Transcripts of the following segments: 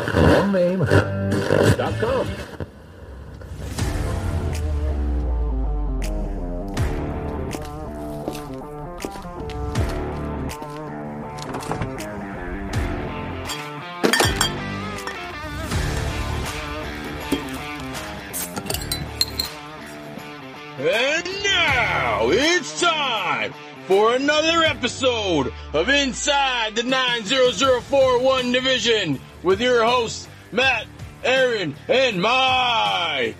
Longname.com. And now it's time for another episode of Inside the 90041 Division with your hosts, Matt, Aaron, and Mike.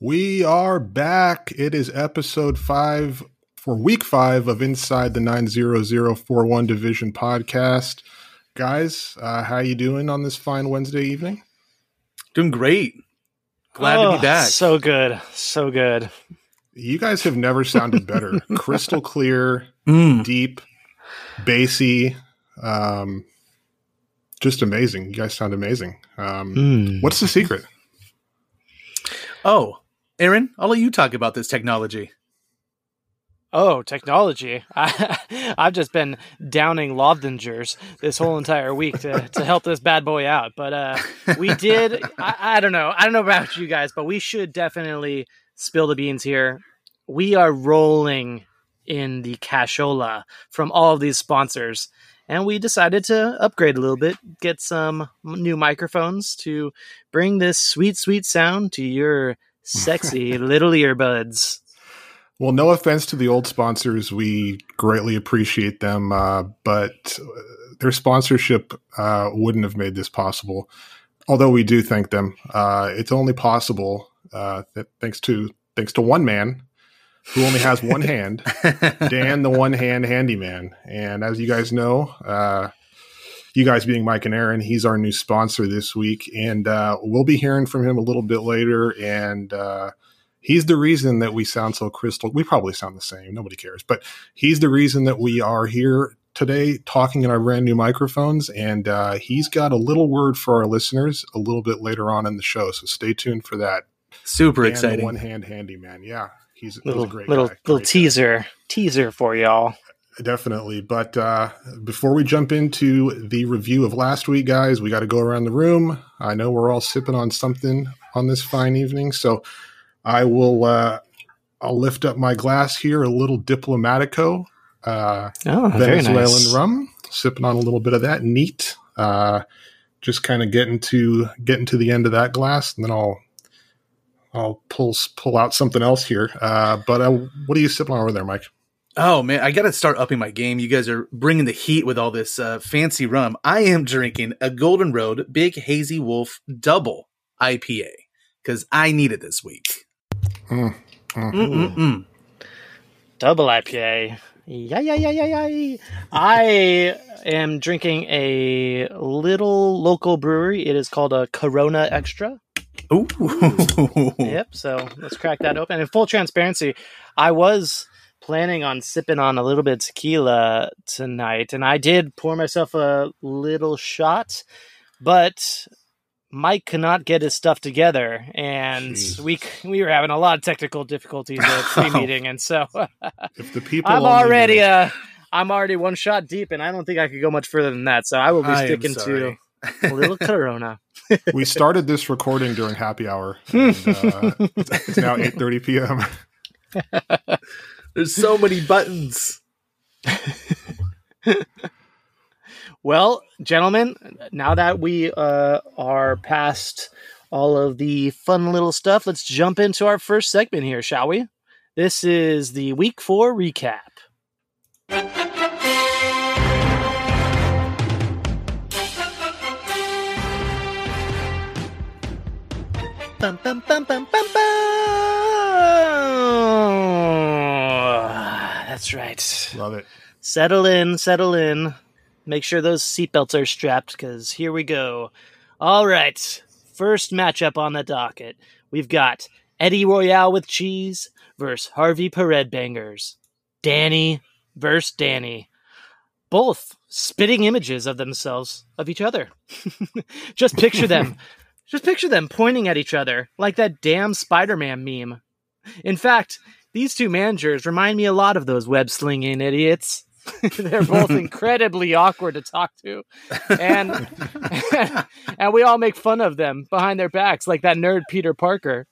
We are back. It is episode five for week five of Inside the 90041 Division podcast. Guys, uh, how you doing on this fine Wednesday evening? Doing great. Glad to Oh, be back. So good. So good. You guys have never sounded better. Crystal clear, Mm. deep, bassy, um, just amazing. You guys sound amazing. Um, Hmm. What's the secret? Oh, Aaron, I'll let you talk about this technology. Oh, technology. I, I've just been downing Lofdingers this whole entire week to, to help this bad boy out. But uh, we did, I, I don't know. I don't know about you guys, but we should definitely spill the beans here. We are rolling in the cashola from all of these sponsors. And we decided to upgrade a little bit, get some new microphones to bring this sweet, sweet sound to your sexy little earbuds. Well, no offense to the old sponsors. We greatly appreciate them, uh, but uh, their sponsorship uh, wouldn't have made this possible. Although we do thank them, uh, it's only possible uh, that thanks to thanks to one man who only has one hand, Dan, the one hand handyman. And as you guys know, uh, you guys being Mike and Aaron, he's our new sponsor this week, and uh, we'll be hearing from him a little bit later. And uh, he's the reason that we sound so crystal. We probably sound the same. Nobody cares, but he's the reason that we are here today talking in our brand new microphones. And uh, he's got a little word for our listeners a little bit later on in the show. So stay tuned for that. Super Dan, exciting. one hand handyman. Yeah, he's, he's little a great little guy. little Great guy. teaser teaser for y'all. Definitely. But uh, before we jump into the review of last week, guys, we got to go around the room. I know we're all sipping on something on this fine evening, so I will. Uh, I'll lift up my glass here, a little Diplomatico, uh, Oh, very Venezuelan nice. rum, sipping on a little bit of that. Neat. Uh, just kind of getting to getting to the end of that glass, and then I'll I'll pull pull out something else here. Uh, but uh, what are you sipping on over there, Mike? Oh man, I got to start upping my game. You guys are bringing the heat with all this uh, fancy rum. I am drinking a Golden Road Big Hazy Wolf Double IPA because I need it this week. Mm, mm. Mm-mm-mm. Double IPA. Yeah, yeah, yeah, yeah, yeah. I am drinking a little local brewery. It is called a Corona Extra. Ooh. Yep. So let's crack that open. In full transparency, I was planning on sipping on a little bit of tequila tonight, and I did pour myself a little shot, but Mike could not get his stuff together, and Jeez. we we were having a lot of technical difficulties at pre-meeting, and so If the people I'm already uh I'm already one shot deep, and I don't think I could go much further than that. So I will be I sticking to. A little Corona. we started this recording during happy hour. And, uh, it's now eight thirty p.m. There's so many buttons. Well, gentlemen, now that we uh, are past all of the fun little stuff, let's jump into our first segment here, shall we? This is the week four recap. Bum, bum, bum, bum, bum, bum. That's right. Love it. Settle in, settle in. Make sure those seatbelts are strapped because here we go. All right. First matchup on the docket. We've got Eddie Royale with cheese versus Harvey Pered bangers. Danny versus Danny. Both spitting images of themselves, of each other. Just picture them. Just picture them pointing at each other like that damn Spider Man meme. In fact, these two managers remind me a lot of those web slinging idiots. They're both incredibly awkward to talk to, and and we all make fun of them behind their backs, like that nerd Peter Parker.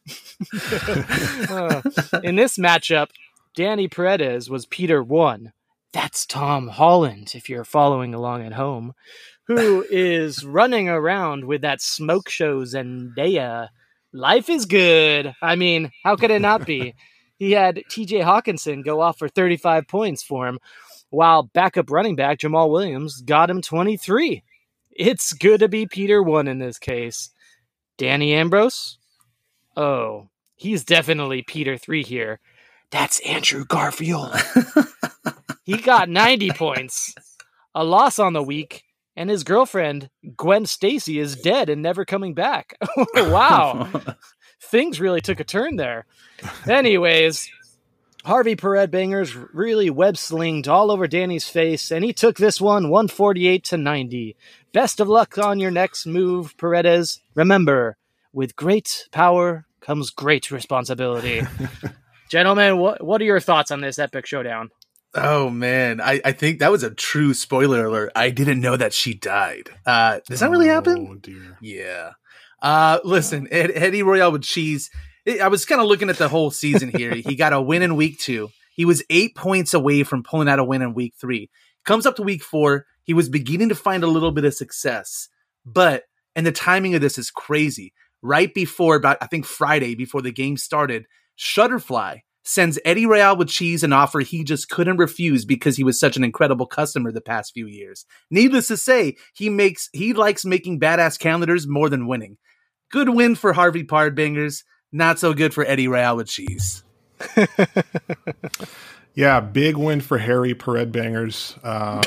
Uh, in this matchup, Danny Paredes was Peter One. That's Tom Holland, if you're following along at home, who is running around with that smoke show Zendaya. Life is good. I mean, how could it not be? he had TJ Hockenson go off for 35 points for him, while backup running back Jamaal Williams got him 23. It's good to be Peter 1 in this case. Danny Ambrose? Oh, he's definitely Peter 3 here. That's Andrew Garfield. he got 90 points, a loss on the week, and his girlfriend, Gwen Stacy, is dead and never coming back. wow. Things really took a turn there. Anyways, Harvey Pared Bangers really web slinged all over Danny's face, and he took this one 148 to 90. Best of luck on your next move, Paredes. Remember, with great power comes great responsibility. Gentlemen, what what are your thoughts on this epic showdown? Oh man, I, I think that was a true spoiler alert. I didn't know that she died. Uh, does that really happen? Oh dear. Yeah. Uh, listen, Ed, Eddie Royale with cheese. I was kind of looking at the whole season here. he got a win in week two. He was eight points away from pulling out a win in week three. Comes up to week four. He was beginning to find a little bit of success, but and the timing of this is crazy. Right before about I think Friday before the game started, Shutterfly sends Eddie Royale with cheese an offer he just couldn't refuse because he was such an incredible customer the past few years. Needless to say, he makes he likes making badass calendars more than winning. Good win for Harvey Pardbangers, not so good for Eddie Royale with cheese. Yeah, big win for Harry Pared Bangers. Um,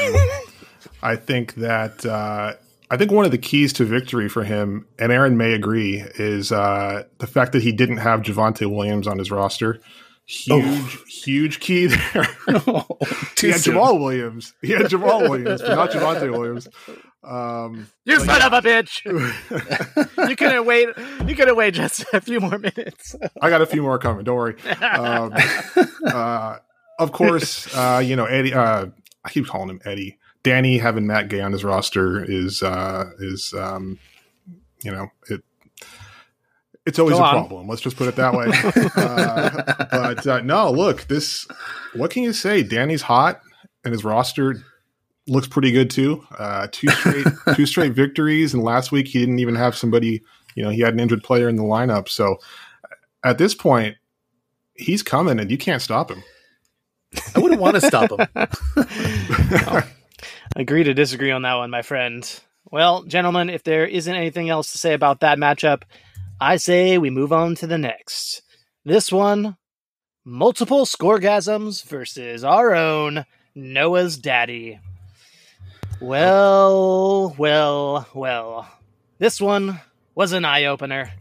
I think that uh, I think one of the keys to victory for him, and Aaron may agree, is uh, the fact that he didn't have Javonte Williams on his roster. Huge, huge key there. he had Jamaal Williams. He had Jamaal Williams, but not Javonte Williams. Um, You so son yeah. of a bitch! you couldn't wait. You couldn't wait just a few more minutes. I got a few more coming. Don't worry. Um, uh, of course, uh, you know Eddie. Uh, I keep calling him Eddie. Danny having Matt Gay on his roster is uh, is um, you know it. It's always Go a on. problem. Let's just put it that way. uh, but uh, no, look, this. What can you say? Danny's hot, and his roster looks pretty good too. Uh, two straight, two straight victories, and last week he didn't even have somebody. You know, he had an injured player in the lineup. So at this point, he's coming, and you can't stop him. I wouldn't want to stop him. Agree to disagree on that one, my friend. Well, gentlemen, if there isn't anything else to say about that matchup, I say we move on to the next. This one multiple scoregasms versus our own Noah's daddy. Well, well, well. This one was an eye opener.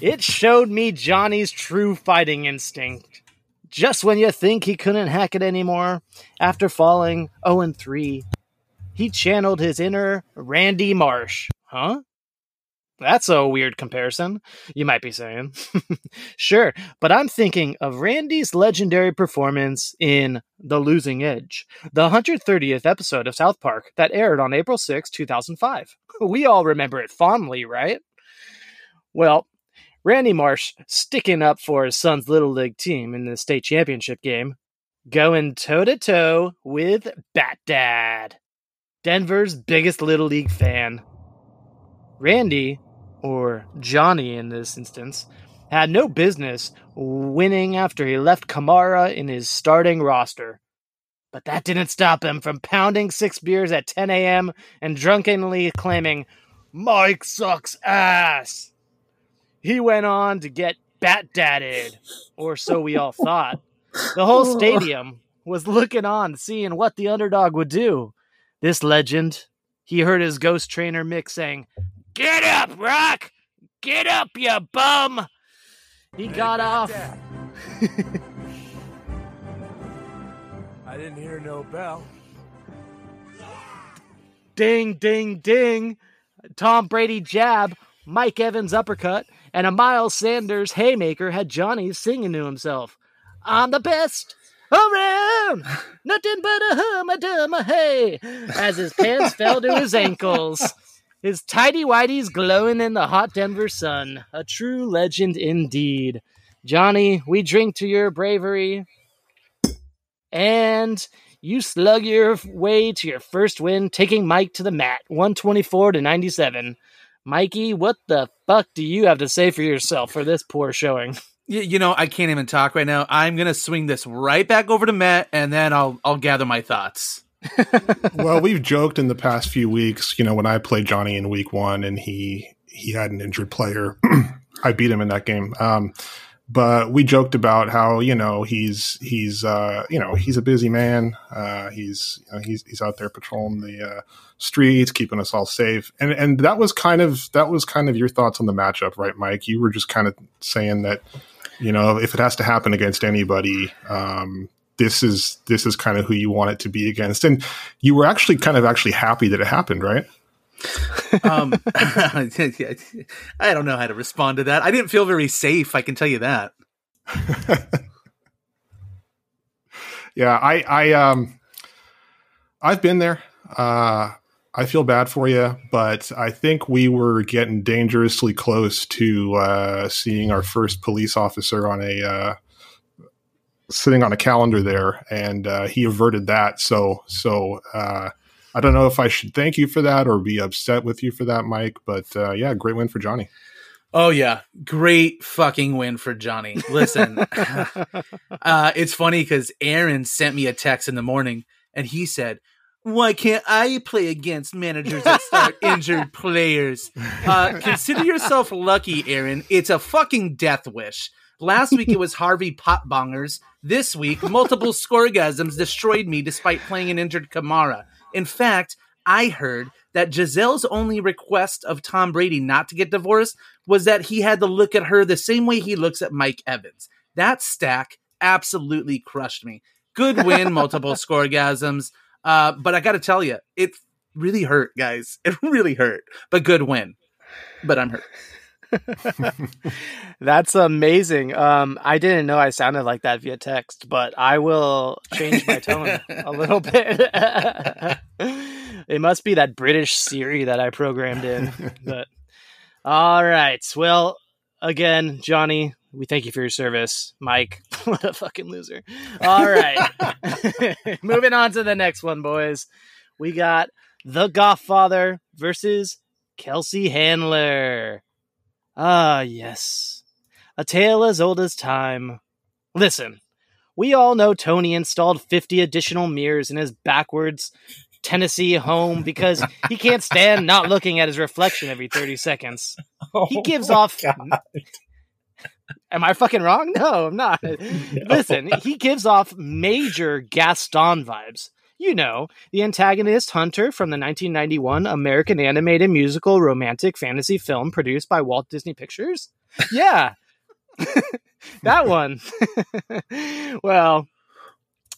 It showed me Johnny's true fighting instinct. Just when you think he couldn't hack it anymore, after falling 0 3, he channeled his inner Randy Marsh. Huh? That's a weird comparison, you might be saying. sure, but I'm thinking of Randy's legendary performance in The Losing Edge, the 130th episode of South Park that aired on April 6, 2005. We all remember it fondly, right? Well, Randy Marsh sticking up for his son's Little League team in the state championship game, going toe to toe with Bat Dad, Denver's biggest Little League fan. Randy, or Johnny in this instance, had no business winning after he left Kamara in his starting roster. But that didn't stop him from pounding six beers at 10 a.m. and drunkenly claiming, Mike sucks ass. He went on to get bat dadded, or so we all thought. The whole stadium was looking on, seeing what the underdog would do. This legend, he heard his ghost trainer Mick saying, Get up, Rock! Get up, you bum! He got off. I didn't hear no bell. Ding, ding, ding. Tom Brady jab, Mike Evans uppercut, and a Miles Sanders haymaker had Johnny singing to himself. I'm the best around. Nothing but a hum a dum a hey. As his pants fell to his ankles. His tidy whities glowing in the hot Denver sun. A true legend indeed. Johnny, we drink to your bravery. And you slug your way to your first win, taking Mike to the mat, 124 to 97. Mikey, what the fuck do you have to say for yourself for this poor showing? You, know, I can't even talk right now. I'm gonna swing this right back over to Matt, and then I'll I'll gather my thoughts. Well, we've joked in the past few weeks. You know, when I played Johnny in Week One, and he he had an injured player, I beat him in that game. Um, but we joked about how you know he's he's uh, you know he's a busy man. Uh, he's you know, he's he's out there patrolling the uh, streets, keeping us all safe, and and that was kind of that was kind of your thoughts on the matchup, right, Mike? You were just kind of saying that you know if it has to happen against anybody. Um, this is this is kind of who you want it to be against, and you were actually kind of actually happy that it happened, right? um, I don't know how to respond to that. I didn't feel very safe. I can tell you that. yeah, I, I, um, I've been there. Uh, I feel bad for you, but I think we were getting dangerously close to uh, seeing our first police officer on a uh, sitting on a calendar there, and uh, he averted that. So, so uh, I don't know if I should thank you for that or be upset with you for that, Mike. But uh, yeah, great win for Johnny. Oh yeah, great fucking win for Johnny. Listen, uh, it's funny because Aaron sent me a text in the morning, and he said, "Why can't I play against managers that start injured players? Uh, consider yourself lucky, Aaron. It's a fucking death wish." Last week it was Harvey Potbongers. This week, multiple scoregasms destroyed me despite playing an injured Kamara. In fact, I heard that Gisele's only request of Tom Brady not to get divorced was that he had to look at her the same way he looks at Mike Evans. That stack absolutely crushed me. Good win, multiple scoregasms. Uh, but I got to tell you, it really hurt, guys. It really hurt. But good win. But I'm hurt. That's amazing. Um, I didn't know I sounded like that via text, but I will change my tone a little bit. it must be that British Siri that I programmed in. But all right. Well, again, Johnny, we thank you for your service. Mike, what a fucking loser. All right. Moving on to the next one, boys. We got The Godfather versus Kelce Handler. Ah, yes. A tale as old as time. Listen, we all know Tony installed 50 additional mirrors in his backwards Tennessee home because he can't stand not looking at his reflection every 30 seconds. Oh He gives off. Am I fucking wrong? No, I'm not. Listen, he gives off major Gaston vibes. You know, the antagonist Hunter from the 1991 American animated musical romantic fantasy film produced by Walt Disney Pictures. Yeah. that one. well,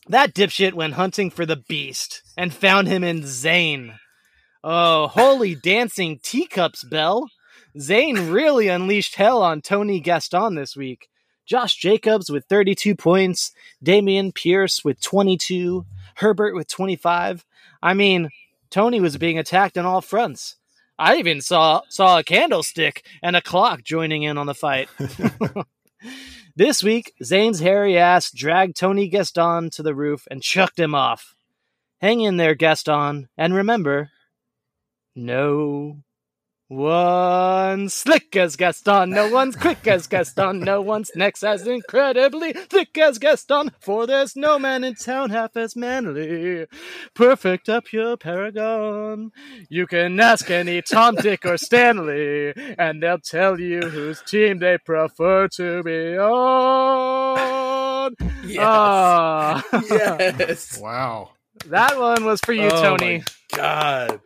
that dipshit went hunting for the beast and found him in Zane. Oh, holy dancing teacups, Belle. Zane really unleashed hell on Tony Gaston this week. Josh Jacobs with 32 points, Dameon Pierce with 22, Herbert with 25. I mean, Tony was being attacked on all fronts. I even saw saw a candlestick and a clock joining in on the fight. this week, Zane's hairy ass dragged Tony Gaston to the roof and chucked him off. Hang in there, Gaston, and remember, no one's slick as Gaston, no one's quick as Gaston, no one's next as incredibly thick as Gaston, for there's no man in town half as manly. Perfect a pure paragon. You can ask any Tom, Dick, or Stanley, and they'll tell you whose team they prefer to be on. Yes. Ah. yes. Wow. that one was for you, Oh Tony. my God.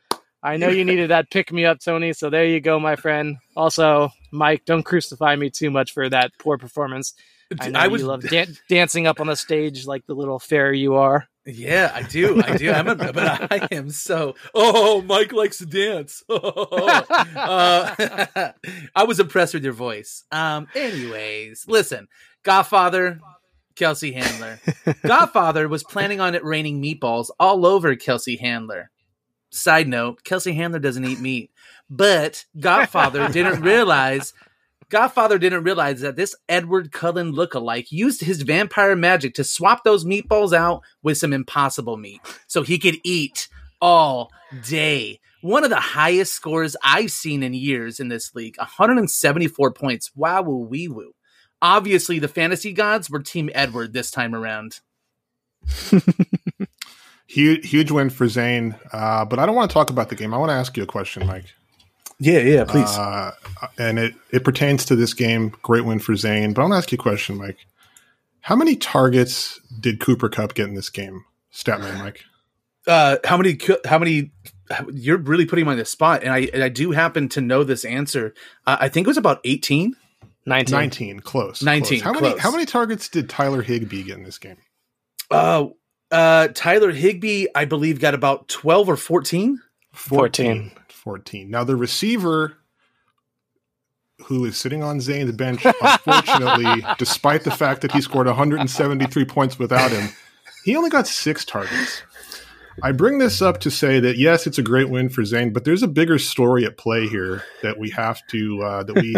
I know you needed that pick me up, Tony. So there you go, my friend. Also, Mike, don't crucify me too much for that poor performance. I know I was you love dan- dancing up on the stage like the little fairy you are. Yeah, I do. I do. I'm a, but I am so. Oh, Mike likes to dance. uh, I was impressed with your voice. Um. Anyways, listen, Godfather, Kelce Handler. Godfather was planning on it raining meatballs all over Kelce Handler. Side note, Kelce Handler doesn't eat meat. But Godfather didn't realize Godfather didn't realize that this Edward Cullen lookalike used his vampire magic to swap those meatballs out with some impossible meat so he could eat all day. One of the highest scores I've seen in years in this league 174 points. Wow, wee woo. Obviously, the fantasy gods were Team Edward this time around. Huge, huge win for Zane. Uh, but I don't want to talk about the game. I want to ask you a question, Mike. Yeah, yeah, please. Uh, and it, it pertains to this game. Great win for Zane. But I want to ask you a question, Mike. How many targets did Cooper Kupp get in this game? Statman, Mike. uh, how many? How many? You're really putting me on the spot, and I and I do happen to know this answer. Uh, I think it was about 18. 19. 19. Close. 19, Close. How many how many targets did Tyler Higbee get in this game? Uh, uh, Tyler Higbee, I believe, got about 12 or 14. 14. 14. Now the receiver who is sitting on Zane's bench, unfortunately, despite the fact that he scored 173 points without him, he only got six targets. I bring this up to say that yes, it's a great win for Zane, but there's a bigger story at play here that we have to uh, that we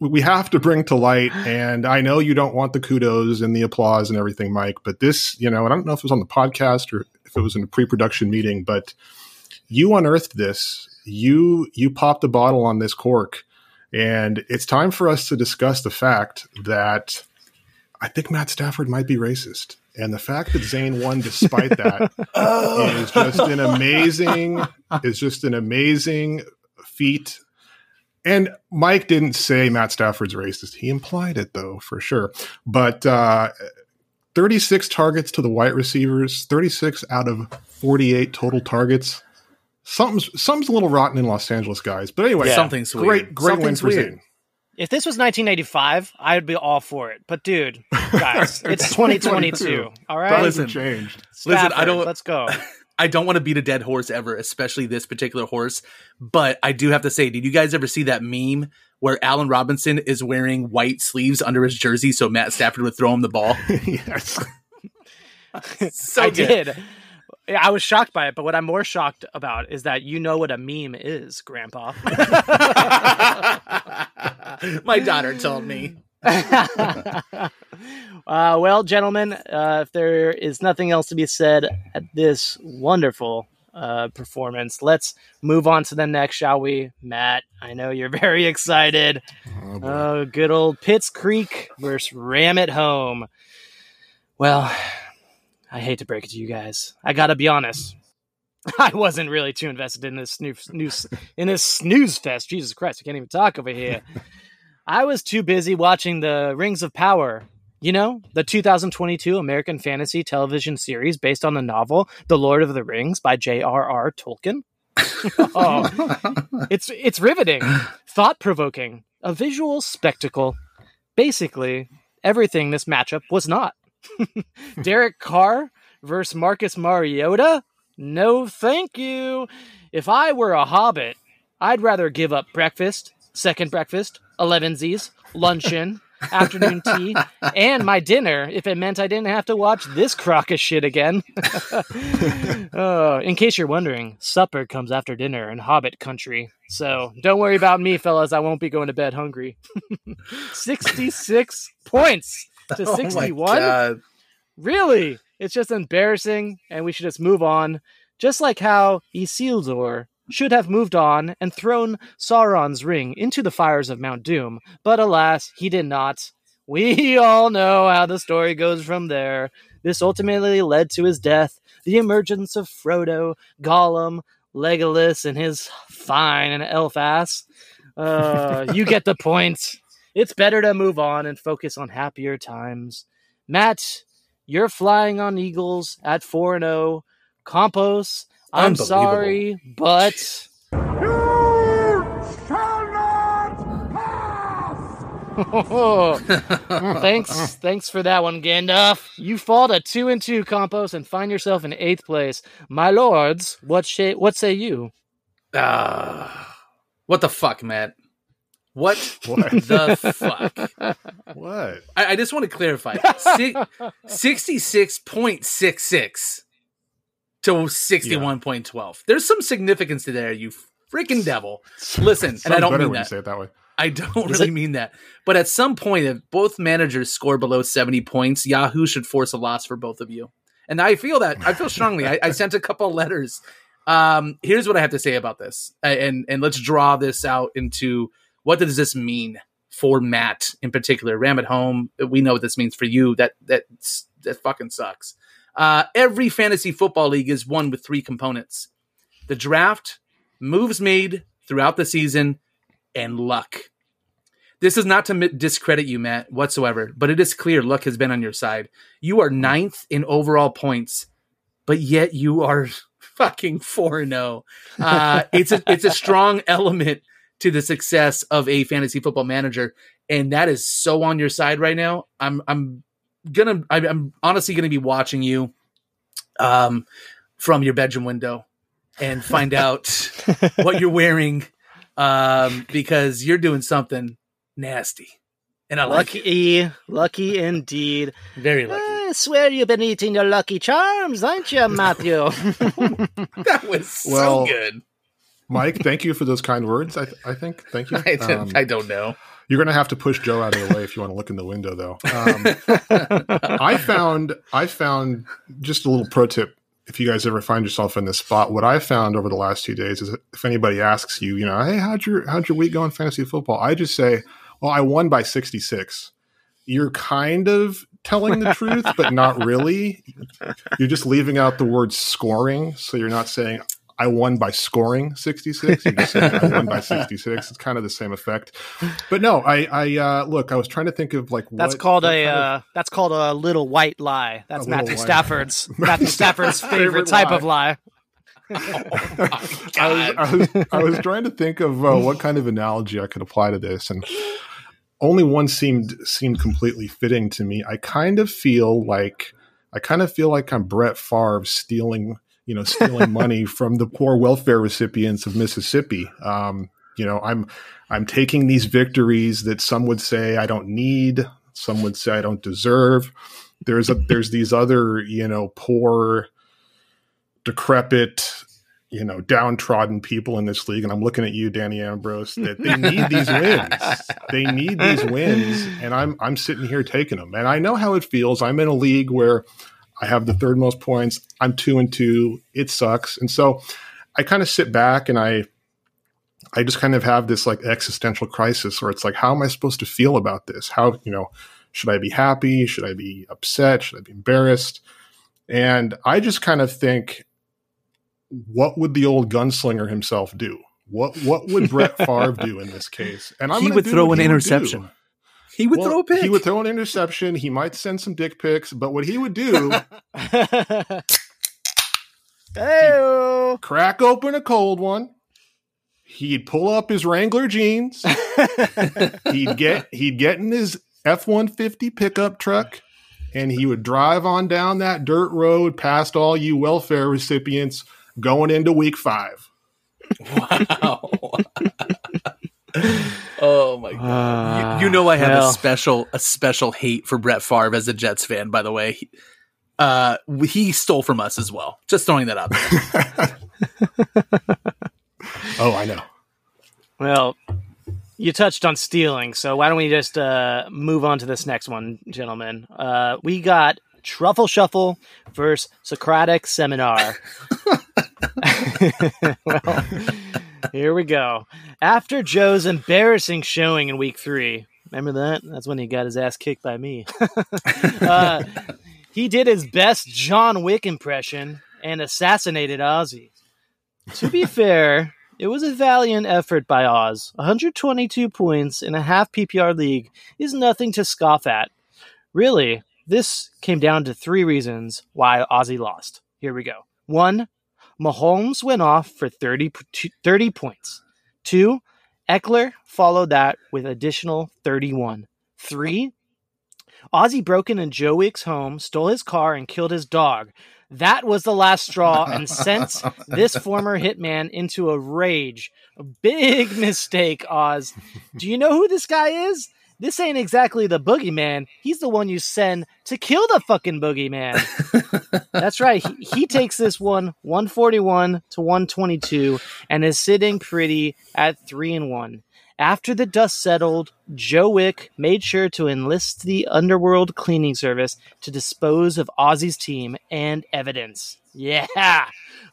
we have to bring to light. And I know you don't want the kudos and the applause and everything, Mike, but this, you know, and I don't know if it was on the podcast or if it was in a pre-production meeting, but you unearthed this. You you popped the bottle on this cork, and it's time for us to discuss the fact that I think Matt Stafford might be racist. And the fact that Zane won despite that is just an amazing is just an amazing feat. And Mike didn't say Matt Stafford's racist. He implied it though, for sure. But uh 36 targets to the white receivers, 36 out of 48 total targets. Something's something's a little rotten in Los Angeles, guys. But anyway, Yeah. Something's great, weird. great win for weird. Zane. If this was 1985, I would be all for it. But dude, guys, it's 2022. All right, Times have Listen. changed. Listen, I don't- Let's go. I don't want to beat a dead horse ever, especially this particular horse. But I do have to say, did you guys ever see that meme where Allen Robinson is wearing white sleeves under his jersey so Matt Stafford would throw him the ball? yes. So I good. did. Yeah, I was shocked by it, but what I'm more shocked about is that you know what a meme is, Grandpa. My daughter told me. uh, well, gentlemen, uh, if there is nothing else to be said at this wonderful uh, performance, let's move on to the next, shall we? Matt, I know you're very excited. Oh. Oh, good old Pitts Creek versus Ram at home. Well, I hate to break it to you guys. I gotta be honest. I wasn't really too invested in this snooze, snooze in this snooze fest. Jesus Christ, I can't even talk over here. I was too busy watching the Rings of Power. You know, the 2022 American fantasy television series based on the novel The Lord of the Rings by J.R.R. Tolkien. oh, it's it's riveting, thought provoking, a visual spectacle. Basically, everything this matchup was not. Derek Carr versus Marcus Mariota? No, thank you. If I were a hobbit, I'd rather give up breakfast, second breakfast, elevensies, luncheon, afternoon tea, and my dinner if it meant I didn't have to watch this crock of shit again. oh, in case you're wondering, supper comes after dinner in Hobbit country. So don't worry about me, fellas. I won't be going to bed hungry. 66 points to Oh 61. God. Really? It's just embarrassing, and we should just move on. Just like how Isildur should have moved on and thrown Sauron's ring into the fires of Mount Doom, but alas, he did not. We all know how the story goes from there. This ultimately led to his death, the emergence of Frodo, Gollum, Legolas, and his fine and elf ass. Uh, you get the point. It's better to move on and focus on happier times. Matt, you're flying on Eagles at 4 0. Campos, I'm sorry, but. thanks, thanks for that one, Gandalf. You fall to two and two, Campos, and find yourself in eighth place. My lords, what sh- what say you? Ah, what the fuck, Matt? What, What? the fuck? What? I, I just want to clarify. Sixty-six point six six to sixty-one point twelve. There's some significance to there. You freaking devil. Listen, and I don't mean that. say it that way. I don't Is really it- mean that. But at some point, if both managers score below 70 points, Yahoo should force a loss for both of you. And I feel that. I feel strongly. I, I sent a couple letters. Um, here's what I have to say about this. And, and let's draw this out into what does this mean for Matt in particular? Ram at home. We know what this means for you. That, that, that fucking sucks. Uh, every fantasy football league is one with three components the draft, moves made throughout the season, and luck. This is not to discredit you, Matt, whatsoever, but it is clear luck has been on your side. You are ninth in overall points, but yet you are fucking four and zero. Uh, It's a it's a strong element to the success of a fantasy football manager, and that is so on your side right now. I'm I'm gonna I'm, I'm honestly gonna be watching you, um, from your bedroom window, and find out what you're wearing um, because you're doing something nasty. And I like it. Lucky, lucky indeed. Very lucky. I swear you've been eating your Lucky Charms, aren't you, Matthew? That was Well, so good. Mike, thank you for those kind words. I, I think. Thank you. I, don't- Um, I don't know. You're going to have to push Joe out of the way if you want to look in the window, though. Um, I found I found just a little pro tip. If you guys ever find yourself in this spot, what I found over the last two days is if anybody asks you, you know, hey, how'd your how'd your week go in fantasy football? I just say, well, I won by 66. You're kind of telling the truth, but not really. You're just leaving out the word scoring, so you're not saying I won by scoring 66. You're just saying I won by 66. It's kind of the same effect. But no, I, I uh, look. I was trying to think of like That's what- called what a of- uh, that's called a little white lie. That's Matthew Stafford's Matthew Stafford's favorite, Favorite type lie. of lie. I was, I was I was trying to think of uh, what kind of analogy I could apply to this, and only one seemed seemed completely fitting to me. I kind of feel like I kind of feel like I'm Brett Favre stealing you know stealing money from the poor welfare recipients of Mississippi. Um, you know, I'm I'm taking these victories that some would say I don't need, some would say I don't deserve. There's a there's these other you know poor decrepit, you know, downtrodden people in this league. And I'm looking at you, Danny Ambrose, that they need these wins. They need these wins. And I'm I'm sitting here taking them. And I know how it feels. I'm in a league where I have the third most points. I'm two and two. It sucks. And so I kind of sit back and I I just kind of have this like existential crisis where it's like, how am I supposed to feel about this? How, you know, should I be happy? Should I be upset? Should I be embarrassed? And I just kind of think, what would the old gunslinger himself do? What what would Brett Favre do in this case? And He gonna would throw an interception. do. He would Well, throw a pick. He would throw an interception. He might send some dick pics, but what he would do, hey crack open a cold one. He'd pull up his Wrangler jeans. he'd get he'd get in his F one fifty pickup truck, and he would drive on down that dirt road past all you welfare recipients going into week five. Wow. oh my god. you, you know I have well. a special a special hate for Brett Favre as a Jets fan, by the way. He, uh he stole from us as well. Just throwing that out there. Oh, I know. Well, you touched on stealing, so why don't we just uh, move on to this next one, gentlemen? Uh, we got Truffle Shuffle versus Socratic Seminar. well, here we go. After Joe's embarrassing showing in week three, remember that? That's when he got his ass kicked by me. uh, he did his best John Wick impression and assassinated Ozzy. To be fair, it was a valiant effort by Oz. 122 points in a half PPR league is nothing to scoff at. Really, this came down to three reasons why Ozzy lost. Here we go. One, Mahomes went off for 30, 30 points. Two, Ekeler followed that with additional 31. Three, Ozzy broke into Joe Wick's home, stole his car, and killed his dog. That was the last straw and sent this former hitman into a rage. A big mistake, Oz. Do you know who this guy is? This ain't exactly the boogeyman. He's the one you send to kill the fucking boogeyman. That's right. He, he takes this one 141 to 122 and is sitting pretty at 3 and 1. After the dust settled, Joe Wick made sure to enlist the Underworld cleaning service to dispose of Ozzy's team and evidence. Yeah,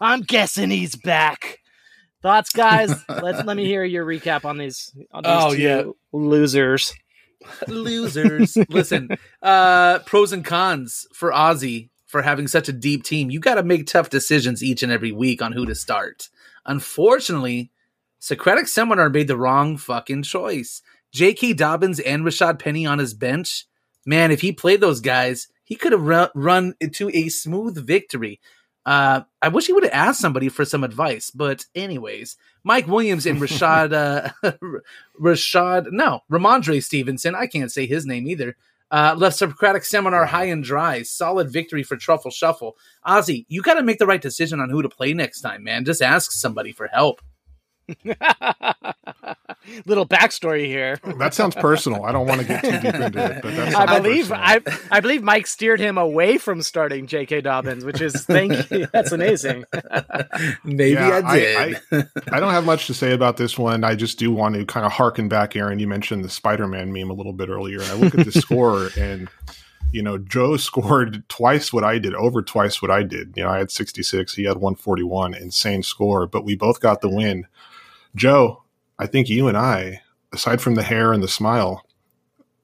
I'm guessing he's back. Thoughts, guys? Let's let me hear your recap on these. On these Oh, yeah. losers. Losers. Listen, uh, pros and cons for Ozzy for having such a deep team. You got to make tough decisions each and every week on who to start. Unfortunately, Socratic Seminar made the wrong fucking choice. J.K. Dobbins and Rashaad Penny on his bench. Man, if he played those guys, he could have run, run into a smooth victory. Uh, I wish he would have asked somebody for some advice, but anyways, Mike Williams and Rashad, uh, Rashad, no, Rhamondre Stevenson, I can't say his name either, uh, left Socratic Seminar high and dry. Solid victory for Truffle Shuffle. Ozzy, you got to make the right decision on who to play next time, man. Just ask somebody for help. Little backstory here. Oh, that sounds personal. I don't want to get too deep into it, but that's I believe I, I believe Mike steered him away from starting J.K. Dobbins, which is thank you. That's amazing. Maybe Yeah, I did. I, I don't have much to say about this one. I just do want to kind of harken back, Aaron. You mentioned the Spider-Man meme a little bit earlier, and I look at the score, and you know, Joe scored twice what I did, over twice what I did. You know, I had 66, he had 141, insane score, but we both got the win. Joe, I think you and I, aside from the hair and the smile,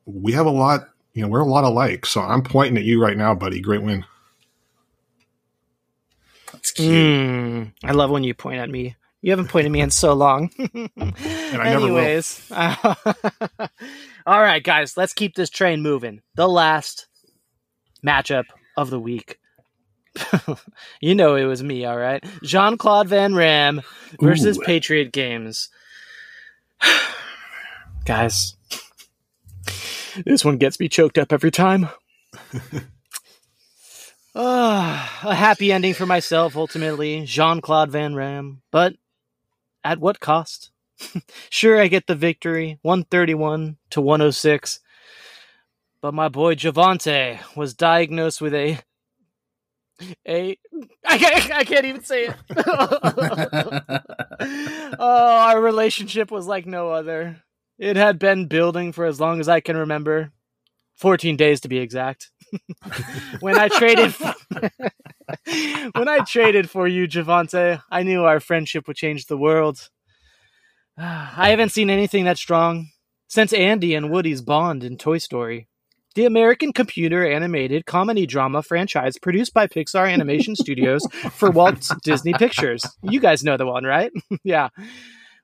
we have a lot. You know, we're a lot alike. So I'm pointing at you right now, buddy. Great win. That's cute. Mm, I love when you point at me. You haven't pointed at me in so long. I never will. Anyways, all right, guys, let's keep this train moving. The last matchup of the week. you know it was me, all right. Jean Claude Van Ram versus Ooh. Patriot Games. guys, this one gets me choked up every time. Ah, a happy ending for myself, ultimately. Jean Claude Van Ram. But at what cost? sure, I get the victory 131 to 106. But my boy Javonte was diagnosed with a. A. I can't, I can't even say it. oh, our relationship was like no other. It had been building for as long as I can remember 14 days to be exact. when I traded when I traded for you, Javonte, I knew our friendship would change the world. I haven't seen anything that strong since Andy and Woody's bond in Toy Story. The American computer animated comedy drama franchise produced by Pixar Animation Studios for Walt Disney Pictures. You guys know the one, right? yeah.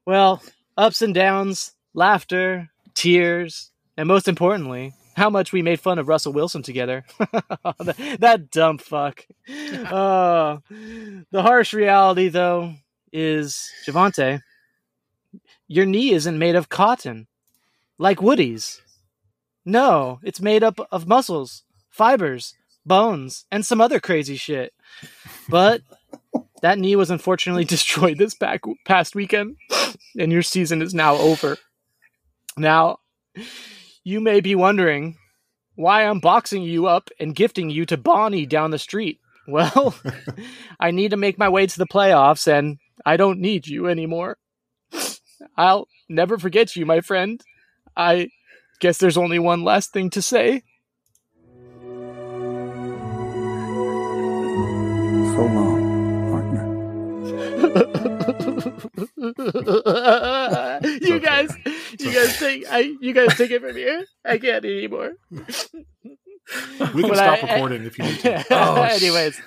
Well, ups and downs, laughter, tears, and most importantly, how much we made fun of Russell Wilson together. that, that dumb fuck. Uh, the harsh reality, though, is Javonte, your knee isn't made of cotton like Woody's. No, it's made up of muscles, fibers, bones, and some other crazy shit. But that knee was unfortunately destroyed this back past weekend, and your season is now over. Now, you may be wondering why I'm boxing you up and gifting you to Bonnie down the street. Well, I need to make my way to the playoffs, and I don't need you anymore. I'll never forget you, my friend. I guess there's only one last thing to say. So long, partner. you guys, you guys take, I, you guys take it from here. I can't anymore. We can But stop I- recording if you need to. Oh, anyways,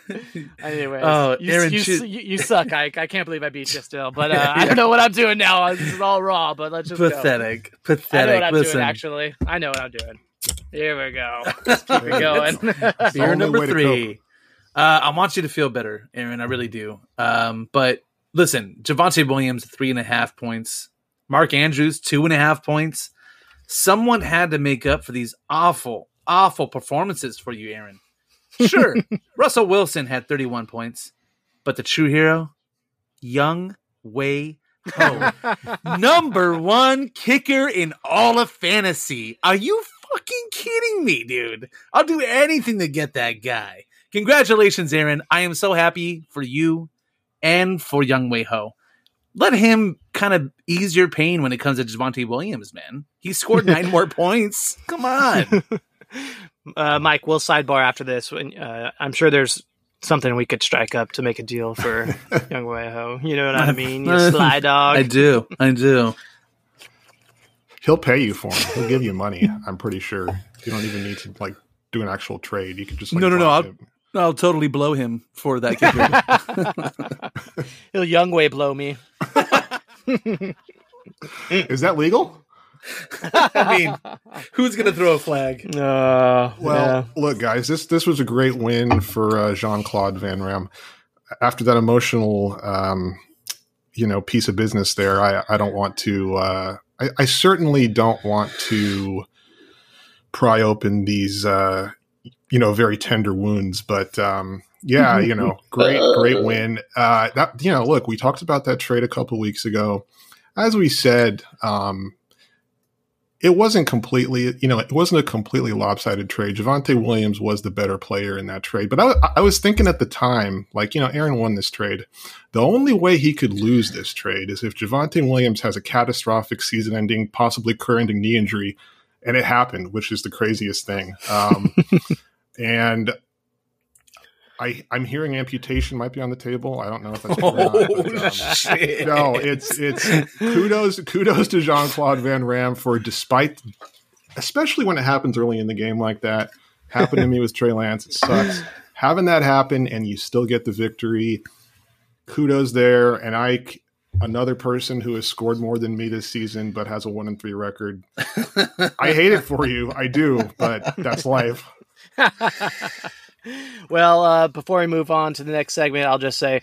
anyways, Oh, you, Aaron, you, shoot. you, you suck. I, I can't believe I beat you still, but uh, I don't know what I'm doing now. This is all raw, but let's just go. Pathetic. I know Pathetic. what I'm Listen. doing. Actually, I know what I'm doing. Here we go. Let's keep it going. the Fear only number three. Uh, I want you to feel better, Aaron. I really do. Um, but listen, Javonte Williams, three and a half points. Mark Andrews, two and a half points. Someone had to make up for these awful, awful performances for you, Aaron. Sure, Russell Wilson had 31 points, but the true hero, Young Wei Ho, number one kicker in all of fantasy. Are you fucking kidding me, dude? I'll do anything to get that guy. Congratulations, Aaron. I am so happy for you and for Young Wei Ho. Let him kind of ease your pain when it comes to Javonte Williams, man. He scored nine more points. Come on. Uh, Mike, we'll sidebar after this. When, uh, I'm sure there's something we could strike up to make a deal for Young Ho. You know what I mean? You sly dog. I do. I do. He'll pay you for him. He'll give you money. I'm pretty sure. You don't even need to like do an actual trade. You could just like, No, no, no, I'll- I'll totally blow him for that kicker. He'll Young Way blow me. Is that legal? I mean, who's going to throw a flag? Uh, Well, look, guys, this this was a great win for uh, Jean Claude Van Ram. After that emotional, um, you know, piece of business there, I I don't want to. Uh, I, I certainly don't want to pry open these, uh, you know, very tender wounds. But um, yeah, you know, great great win. Uh, that you know, look, we talked about that trade a couple weeks ago. As we said, um, it wasn't completely, you know, it wasn't a completely lopsided trade. Javonte Williams was the better player in that trade. But I, I was thinking at the time, like, you know, Aaron won this trade. The only way he could lose this trade is if Javonte Williams has a catastrophic season ending, possibly career ending knee injury. And it happened, which is the craziest thing. Um, and I, I'm hearing amputation might be on the table. I don't know if that's true not, but, um, Oh, shit. no, it's it's kudos kudos to Jean Claude Van Ram for despite, especially when it happens early in the game like that. Happened to me with Trey Lance. It sucks having that happen, and you still get the victory. Kudos there, and I, another person who has scored more than me this season but has a one and three record. I hate it for you, I do, but that's life. well, uh, before we move on to the next segment, I'll just say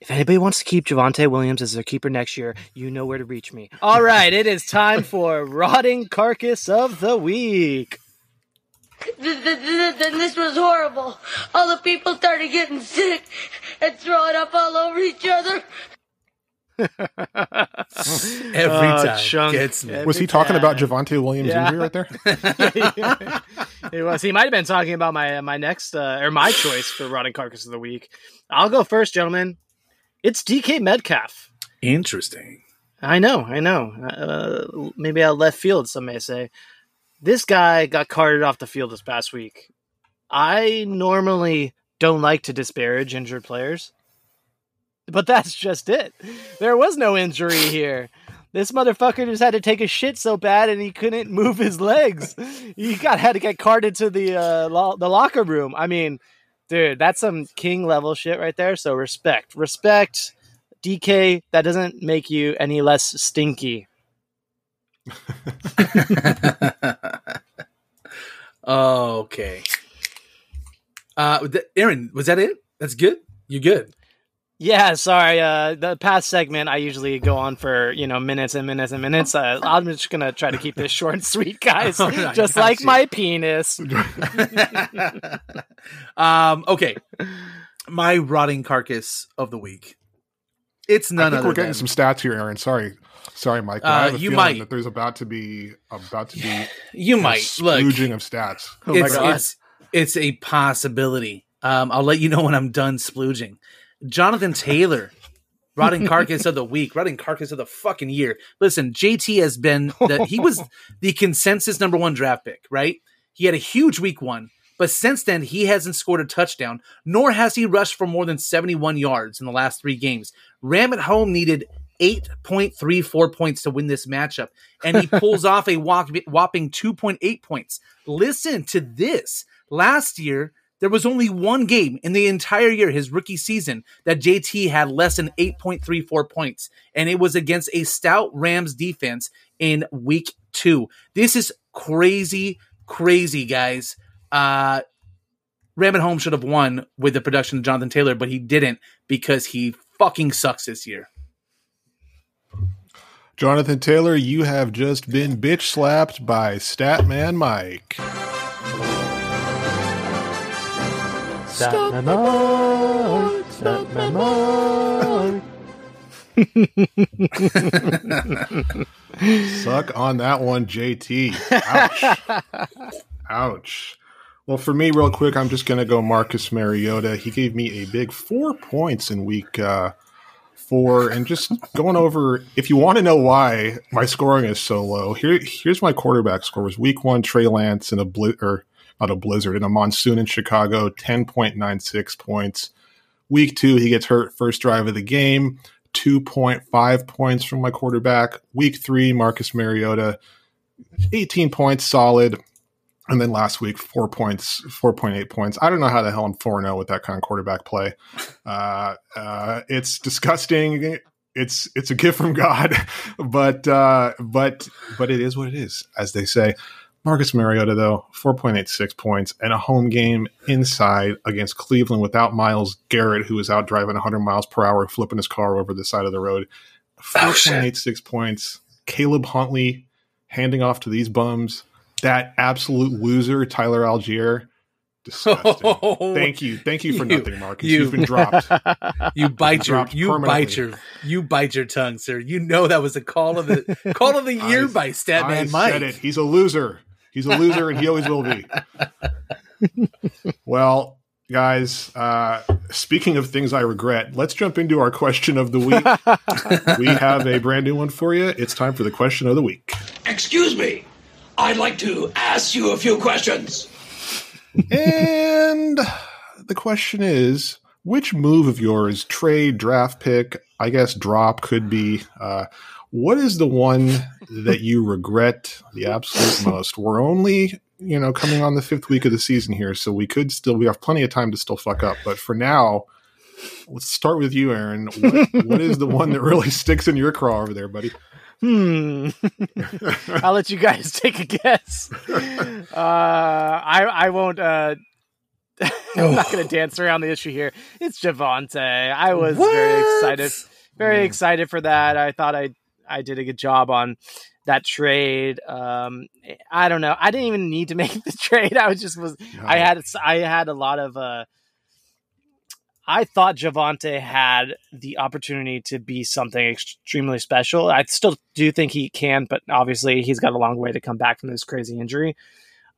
if anybody wants to keep Javonte Williams as their keeper next year, you know where to reach me. All right, it is time for Rotting Carcass of the Week. Th- th- th- Then this was horrible. All the people started getting sick and throwing up all over each other. Every Oh, time. chunk. Gets me. Every Was he talking about time. Javonte Williams' Yeah. injury right there? It was. He might have been talking about my my next uh, or my choice for Rotting Carcass of the Week. I'll go first, gentlemen. It's DK Metcalf. Interesting. I know, I know. Uh, maybe out left field, some may say. This guy got carted off the field this past week. I normally don't like to disparage injured players, but that's just it. There was no injury here. This motherfucker just had to take a shit so bad and he couldn't move his legs. He got had to get carted to the uh, lo- the locker room. I mean, dude, that's some king level shit right there. So respect, respect. DK, that doesn't make you any less stinky. okay. Uh, Aaron, was that it? That's good. You're good? Yeah, sorry. Uh, the past segment, I usually go on for you know minutes and minutes and minutes. Uh, I'm just gonna try to keep this short and sweet, guys. All right, just like you. my penis. um. Okay. My rotting carcass of the week. It's I none think other we're getting than some stats here, Aaron. Sorry, sorry, Mike. Uh, I have a you feeling might. that there's about to be about to be you might look. splooging of stats. Oh my it's, God. it's it's a possibility. Um, I'll let you know when I'm done splooging. Jonathan Taylor, rotting carcass of the week, rotting carcass of the fucking year. Listen, JT has been the, he was the consensus number one draft pick, right? He had a huge week one, but since then he hasn't scored a touchdown, nor has he rushed for more than 71 yards in the last three games. Ram at home needed 8.34 points to win this matchup, and he pulls off a whopping 2.8 points. Listen to this. Last year, there was only one game in the entire year, his rookie season, that JT had less than 8.34 points, and it was against a stout Rams defense in week two. This is crazy, crazy, guys. Uh, Ram at home should have won with the production of Jonathan Taylor, but he didn't because he fucking sucks this year. Jonathan Taylor, you have just been bitch slapped by Statman Mike. Stop my. Stop my. Suck on that one, JT. Ouch. Ouch. Well, for me, real quick, I'm just going to go Marcus Mariota. He gave me a big four points in week uh, four. And just going over, if you want to know why my scoring is so low, here, here's my quarterback scores. Week one, Trey Lance in a blue, or not a blizzard, in a monsoon in Chicago, 10.96 points. Week two, he gets hurt first drive of the game, 2.5 points from my quarterback. Week three, Marcus Mariota, 18 points, solid. And then last week, four points, 4.8 points. I don't know how the hell I'm 4 0 with that kind of quarterback play. Uh, uh, it's disgusting. It's it's a gift from God, but uh, but but it is what it is, as they say. Marcus Mariota, though, 4.86 points and a home game inside against Cleveland without Myles Garrett, who was out driving 100 miles per hour, flipping his car over the side of the road. 4.86 points. Caleb Huntley handing off to these bums. That absolute loser, Tyler Allgeier. Disgusting. Oh, Thank you. Thank you for You- nothing, Marcus. you- have been dropped. You bite your you bite your you bite your tongue, sir. You know that was a call of the call of the year I- by I Statman Mike. said it. He's a loser. He's a loser, and he always will be. well, guys, uh, speaking of things I regret, let's jump into our question of the week. we have a brand new one for you. It's time for the question of the week. Excuse me. I'd like to ask you a few questions. and the question is which move of yours, trade, draft pick, I guess drop could be, uh, what is the one that you regret the absolute most? We're only, you know, coming on the fifth week of the season here, so we could still, we have plenty of time to still fuck up. But for now, let's start with you, Aaron. What, what is the one that really sticks in your craw over there, buddy? Hmm. I'll let you guys take a guess. Uh, I I won't. Uh, I'm not going to dance around the issue here. It's Javonte. I was very excited, very excited for that. I thought I I did a good job on that trade. Um, I don't know. I didn't even need to make the trade. I was just was. I had I had a lot of. Uh, I thought Javonte had the opportunity to be something extremely special. I still do think he can, but obviously he's got a long way to come back from this crazy injury.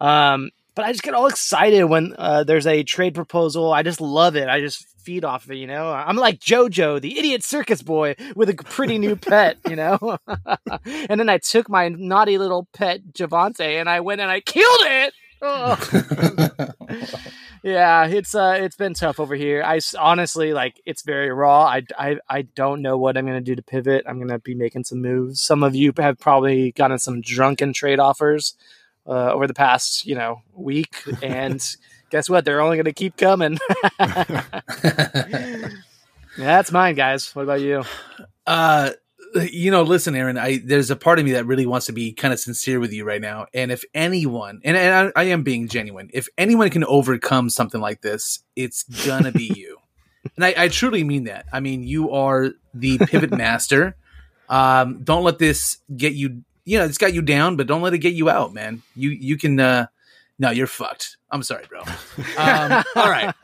Um, but I just get all excited when uh, there's a trade proposal. I just love it. I just feed off of it, you know. I'm like JoJo, the idiot circus boy with a pretty new pet, you know. and then I took my naughty little pet Javonte and I went and I killed it. Oh. yeah, it's uh, it's been tough over here. I honestly like it's very raw. I, I I don't know what I'm gonna do to pivot. I'm gonna be making some moves. Some of you have probably gotten some drunken trade offers uh, over the past you know week, and guess what? They're only gonna keep coming. That's mine, guys. What about you? Uh, you know, listen, Aaron. I there's a part of me that really wants to be kind of sincere with you right now. And if anyone, and, and I, I am being genuine, if anyone can overcome something like this, it's gonna be you. And I, I truly mean that. I mean, you are the pivot master. Um, don't let this get you. You know, it's got you down, but don't let it get you out, man. You you can. uh No, you're fucked. I'm sorry, bro. Um, all right.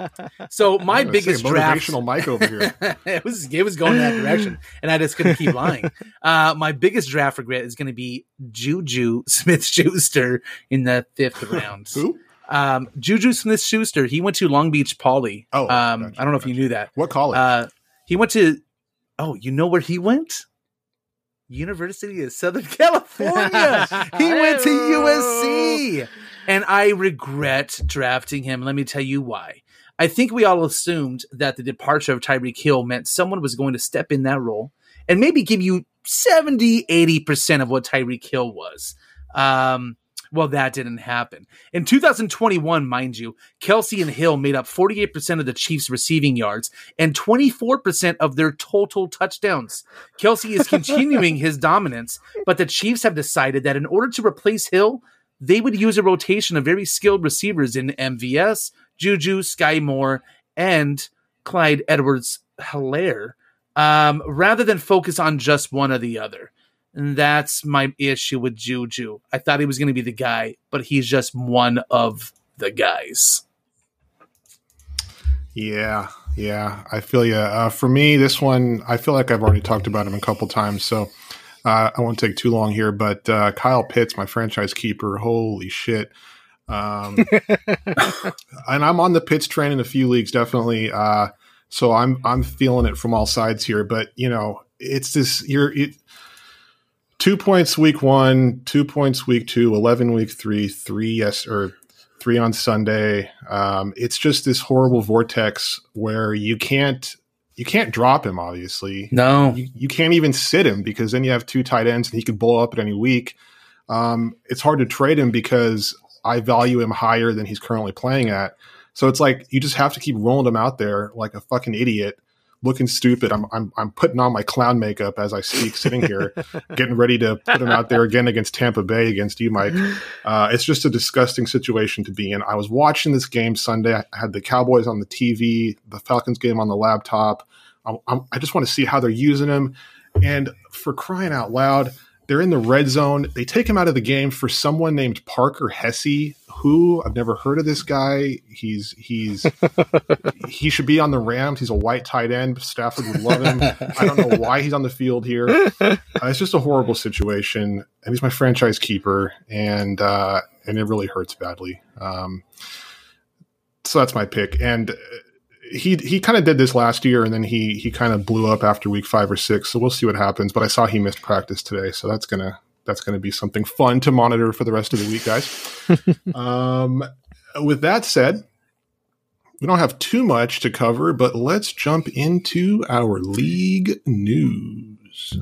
So my was say, biggest draft motivational Mike over here. it was it was going that direction, and I just couldn't keep lying. Uh, my biggest draft regret is going to be Juju Smith Schuster in the fifth round. Who? Um, Juju Smith Schuster. He went to Long Beach Poly. Oh, um, gotcha, I don't know if you knew that. What college? Uh, he went to. Oh, you know where he went? University of Southern California. he went to USC. And I regret drafting him. Let me tell you why. I think we all assumed that the departure of Tyreek Hill meant someone was going to step in that role and maybe give you 70, 80% of what Tyreek Hill was. Um, well, that didn't happen. In 2021, mind you, Kelce and Hill made up 48% of the Chiefs' receiving yards and 24% of their total touchdowns. Kelce is continuing his dominance, but the Chiefs have decided that in order to replace Hill, they would use a rotation of very skilled receivers in MVS, Juju, Skyy Moore, and Clyde Edwards Helaire, um, rather than focus on just one or the other. And that's my issue with Juju. I thought he was going to be the guy, but he's just one of the guys. Yeah, yeah, I feel you. Uh, for me, this one, I feel like I've already talked about him a couple times, so uh, I won't take too long here. But uh, Kyle Pitts, my franchise keeper, holy shit! Um, and I'm on the Pitts train in a few leagues, definitely. Uh, so I'm I'm feeling it from all sides here. But you know, it's this you're it, two points week one, two points week two, 11 week three, three yes or three on Sunday. Um, it's just this horrible vortex where you can't you can't drop him. Obviously, No. you, you can't even sit him because then you have two tight ends and he could blow up at any week. Um, it's hard to trade him because I value him higher than he's currently playing at. So it's like you just have to keep rolling him out there like a fucking idiot, looking stupid. I'm I'm I'm putting on my clown makeup as I speak, sitting here, getting ready to put him out there again against Tampa Bay against you, Mike. Uh, it's just a disgusting situation to be in. I was watching this game Sunday. I had the Cowboys on the TV, the Falcons game on the laptop. I, I'm, I just want to see how they're using him. And for crying out loud, they're in the red zone. They take him out of the game for someone named Parker Hesse, who I've never heard of this guy. He's he's he should be on the Rams. He's a white tight end. Stafford would love him. I don't know why he's on the field here. Uh, it's just a horrible situation, and he's my franchise keeper, and uh, and it really hurts badly. Um, so that's my pick, and uh, he he kind of did this last year, and then he he kind of blew up after week five or six. So we'll see what happens. But I saw he missed practice today, so that's gonna that's gonna be something fun to monitor for the rest of the week, guys. um, with that said, we don't have too much to cover, but let's jump into our league news.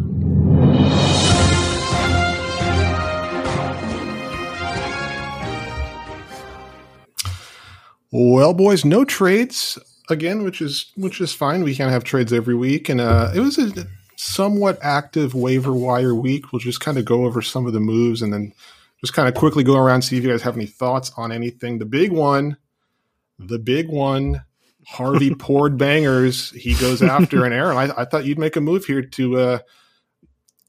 Well, boys, no trades again, which is which is fine. We can't have trades every week, and uh, it was a somewhat active waiver wire week. We'll just kind of go over some of the moves, and then just kind of quickly go around see if you guys have any thoughts on anything. The big one, the big one, Harvey poured bangers. He goes after, an Aaron, I, I thought you'd make a move here to. Uh,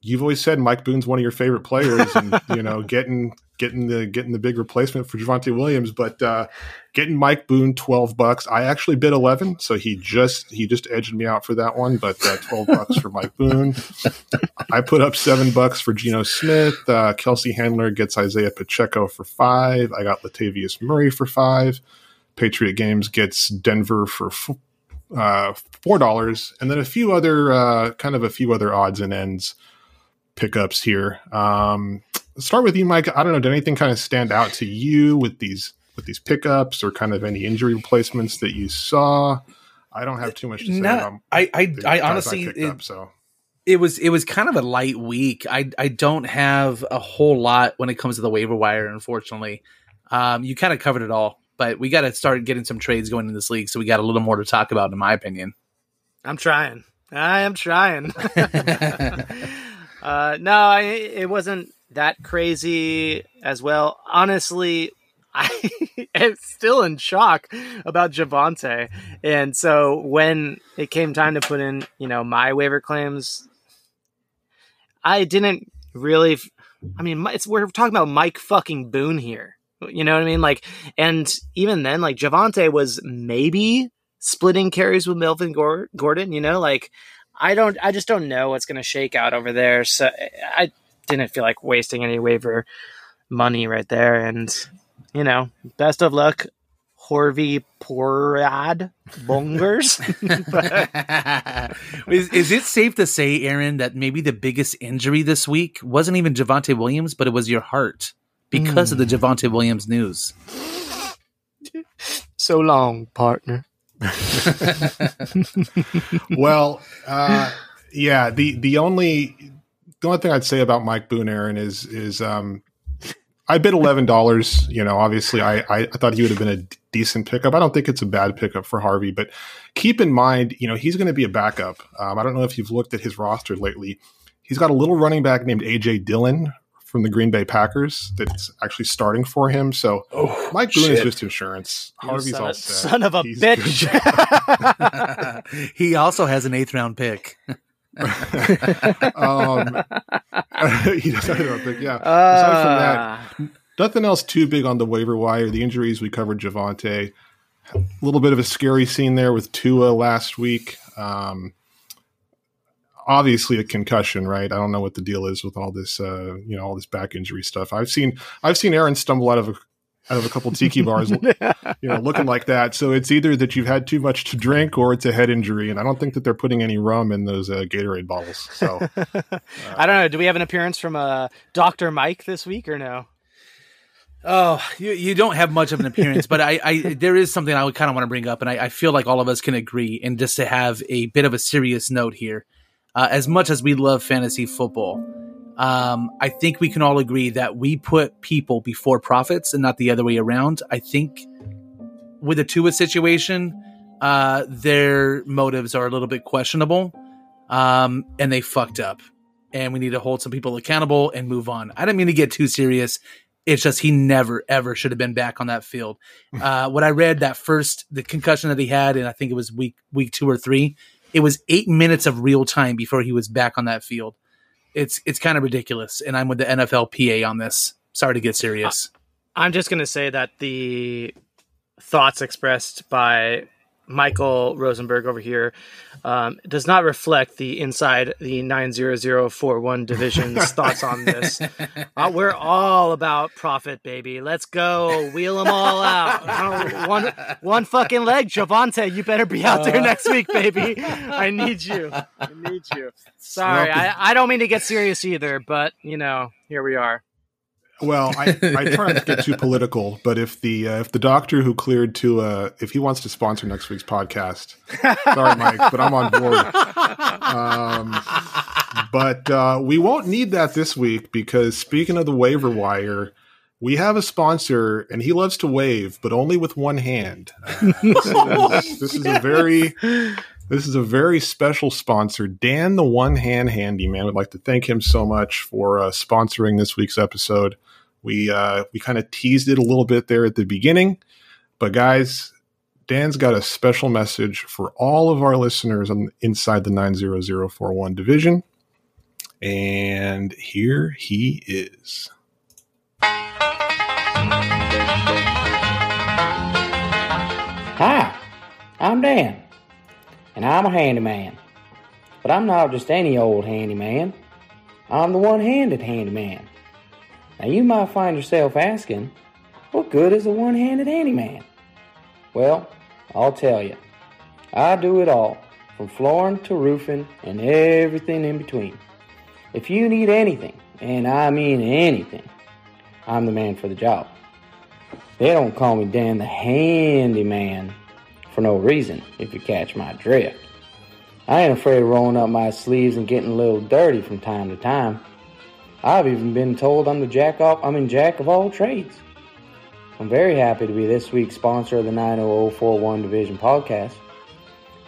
you've always said Mike Boone's one of your favorite players, and you know, getting getting the getting the big replacement for Javonte Williams, but uh, getting Mike Boone twelve bucks. I actually bid eleven, so he just he just edged me out for that one. But uh, twelve bucks for Mike Boone. I put up seven bucks for Geno Smith. Uh, Kelce Handler gets Isiah Pacheco for five. I got Latavius Murray for five. Patriot Games gets Denver for f- uh, four dollars, and then a few other uh, kind of a few other odds and ends pickups here. Um, start with you, Mike. I don't know. Did anything kind of stand out to you with these with these pickups, or kind of any injury replacements that you saw? I don't have too much to say Not- about I I, I honestly picked it, up, so it was it was kind of a light week. I I don't have a whole lot when it comes to the waiver wire. Unfortunately, um, you kind of covered it all. But we got to start getting some trades going in this league, so we got a little more to talk about, in my opinion. I'm trying. I am trying. uh, no, I, it wasn't that crazy as well. Honestly, I am still in shock about Javonte. And so when it came time to put in, you know, my waiver claims, I didn't really. I mean, it's, we're talking about Mike fucking Boone here. You know what I mean? Like, and even then, like Javonte was maybe splitting carries with Melvin Gordon. You know, like I don't, I just don't know what's going to shake out over there. So I didn't feel like wasting any waiver money right there. And you know, best of luck, Horvey Porad Bongers. is, is it safe to say, Aaron, that maybe the biggest injury this week wasn't even Javonte Williams, but it was your heart because of the hmm. Javonte Williams news? so long, partner. well, uh, yeah. The the only the only thing I'd say about Mike Boone, Aaron, is is um, I bid eleven dollars. You know, obviously, I, I I thought he would have been a d- decent pickup. I don't think it's a bad pickup for Harvey, but keep in mind, you know, he's going to be a backup. Um, I don't know if you've looked at his roster lately. He's got a little running back named AJ Dillon from the Green Bay Packers that's actually starting for him. So Mike Boone is just insurance. Harvey's son all of- set. son of a He's bitch. he also has an eighth round pick. um, he does have a pick, yeah. Aside from that, Uh, nothing else too big on the waiver wire. The injuries we covered Javonte. a little bit of a scary scene there with Tua last week. Um, obviously a concussion, right? I don't know what the deal is with all this, uh, you know, all this back injury stuff. I've seen, I've seen Aaron stumble out of a, out of a couple tiki bars, you know, looking like that. So it's either that you've had too much to drink or it's a head injury. And I don't think that they're putting any rum in those uh, Gatorade bottles. So I don't know. Do we have an appearance from uh, Doctor Mike this week or no? Oh, you, you don't have much of an appearance, but I, I there is something I would kind of want to bring up, and I, I feel like all of us can agree. And just to have a bit of a serious note here, uh, as much as we love fantasy football, um, I think we can all agree that we put people before profits and not the other way around. I think with the Tua situation, uh, their motives are a little bit questionable, um, and they fucked up. And we need to hold some people accountable and move on. I didn't mean to get too serious. It's just he never ever should have been back on that field. Uh, what I read that first the concussion that he had, and I think it was week week two or three. It was eight minutes of real time before he was back on that field. It's it's kind of ridiculous, and I'm with the NFLPA on this. Sorry to get serious. I'm just to say that the thoughts expressed by Michael Rosenberg over here um, does not reflect the inside the 90041 division's thoughts on this. Uh, we're all about profit, baby. Let's go. Wheel them all out. one, one fucking leg. Javonte, you better be out there next week, baby. I need you. I need you. Sorry, I, I don't mean to get serious either, but, you know, here we are. Well, I, I try not to get too political, but if the uh, if the doctor who cleared to uh, if he wants to sponsor next week's podcast, sorry, Mike, but I'm on board. Um, but uh, we won't need that this week because speaking of the waiver wire, we have a sponsor, and he loves to wave, but only with one hand. Uh, this, is, this is a very this is a very special sponsor. Dan, the one hand handyman, would like to thank him so much for uh, sponsoring this week's episode. We uh, we kind of teased it a little bit there at the beginning, but guys, Dan's got a special message for all of our listeners on inside the 90041 division. And here he is. Hi, I'm Dan, and I'm a handyman. But I'm not just any old handyman. I'm the one handed handyman. Now you might find yourself asking, what good is a one handed handyman? Well, I'll tell you. I do it all, from flooring to roofing and everything in between. If you need anything, and I mean anything, I'm the man for the job. They don't call me Dan the Handyman for no reason, if you catch my drift. I ain't afraid of rolling up my sleeves and getting a little dirty from time to time. I've even been told I'm the jack off I'm in jack of all trades. I'm very happy to be this week's sponsor of the 90041 Division podcast.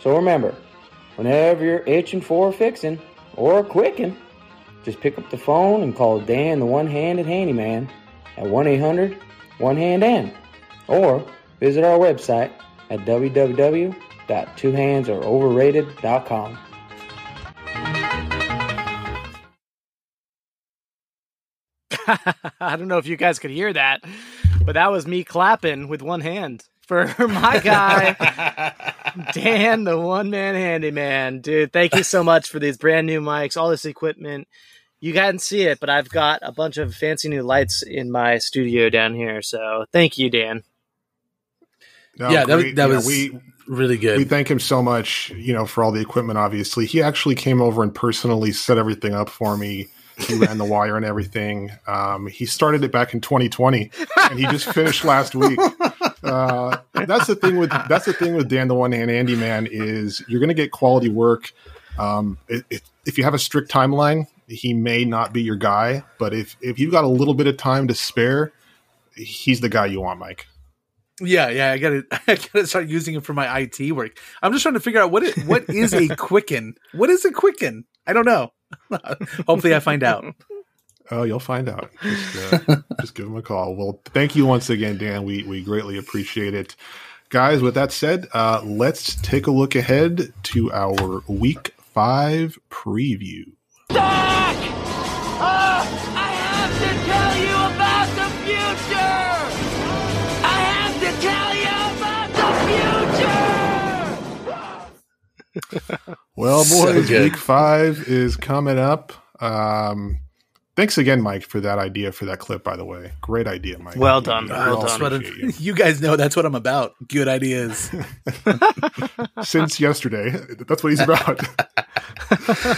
So remember, whenever you're itching for a or a just pick up the phone and call Dan the one-handed handyman at 1-800 one hand in, or visit our website at www.twohandsareoverrated.com. I don't know if you guys could hear that, but that was me clapping with one hand for my guy, Dan, the one man handyman. Dude, thank you so much for these brand new mics, all this equipment. You can't see it, but I've got a bunch of fancy new lights in my studio down here. So thank you, Dan. No, yeah, that, was- great. that You know, we really good. we thank him so much, you know, for all the equipment. Obviously, he actually came over and personally set everything up for me. He ran the wire and everything. Um, he started it back in 2020, and he just finished last week. Uh, that's the thing with that's the thing with Dan the One Hand Andy Man is you're going to get quality work. Um, it, it, if you have a strict timeline, he may not be your guy, but if if you've got a little bit of time to spare, he's the guy you want, Mike. Yeah, yeah, I gotta, I gotta start using it for my IT work. I'm just trying to figure out what it, what is a quicken. What is a quicken? I don't know. Hopefully, I find out. Oh, you'll find out. Just, uh, just give him a call. Well, thank you once again, Dan. We we greatly appreciate it, guys. With that said, uh, let's take a look ahead to our Week Five preview. Well, boys, good. week five is coming up. Um, thanks again, Mike, for that idea for that clip. By the way, great idea, Mike. Well done, We well done. That's what appreciate I'm- you guys know that's what I'm about. Good ideas. Since yesterday, that's what he's about.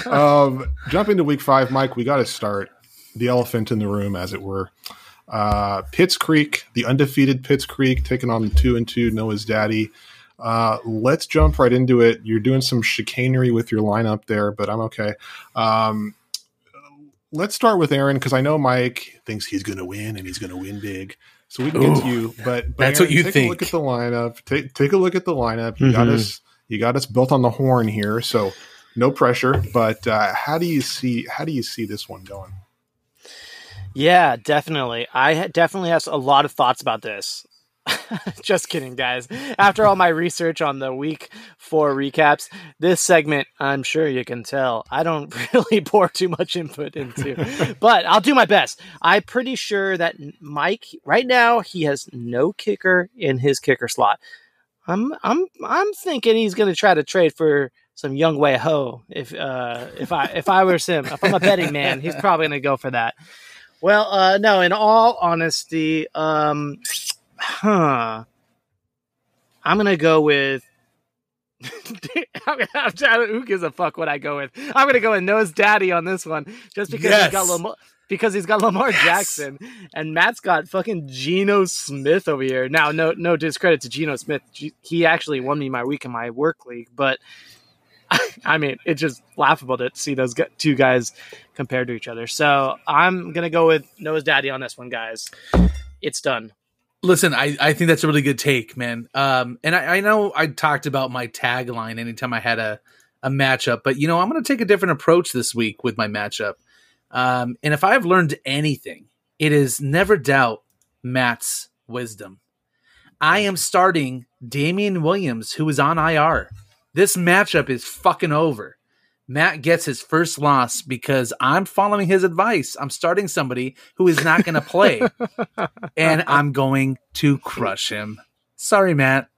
um, jumping to week five, Mike, we got to start the elephant in the room, as it were. Uh, Pitts Creek, the undefeated Pitts Creek, taking on the two and two Noah's Daddy. Uh, let's jump right into it. You're doing some chicanery with your lineup there, but I'm okay. Um, let's start with Aaron because I know Mike thinks he's going to win and he's going to win big. So we can get to you, but, but that's what you take think. A look at the lineup. Take take a look at the lineup. You got Mhm. us. You got us built on the horn here, so no pressure. But uh, how do you see how do you see this one going? Yeah, definitely. I definitely have a lot of thoughts about this. Just kidding, guys. After all my research on the week four recaps, this segment, I'm sure you can tell, I don't really pour too much input into, but I'll do my best. I'm pretty sure that Mike, right now, he has no kicker in his kicker slot. I'm, I'm, I'm thinking he's going to try to trade for some young way ho. If, uh, if I, if I was him, if I'm a betting man, he's probably going to go for that. Well, uh, no. In all honesty, um, huh? I'm gonna go with. I'm, I'm, trying to- who gives a fuck what I go with? I'm gonna go with Noah's daddy on this one, just because he's got Lamar, because he's got Lamar Yes. Jackson, and Matt's got fucking Geno Smith over here. Now, no, no discredit to Geno Smith. He actually won me my week in my work league, but I mean, it's just laughable to see those two guys compared to each other. So I'm gonna go with Noah's daddy on this one, guys. It's done. Listen, I, I think that's a really good take, man. Um, and I, I know I talked about my tagline anytime I had a, a matchup, but you know, I'm going to take a different approach this week with my matchup. Um, and if I've learned anything, it is never doubt Matt's wisdom. I am starting Damien Williams, who is on IR. This matchup is fucking over. Matt gets his first loss because I'm following his advice. I'm starting somebody who is not going to play, and I'm going to crush him. Sorry, Matt.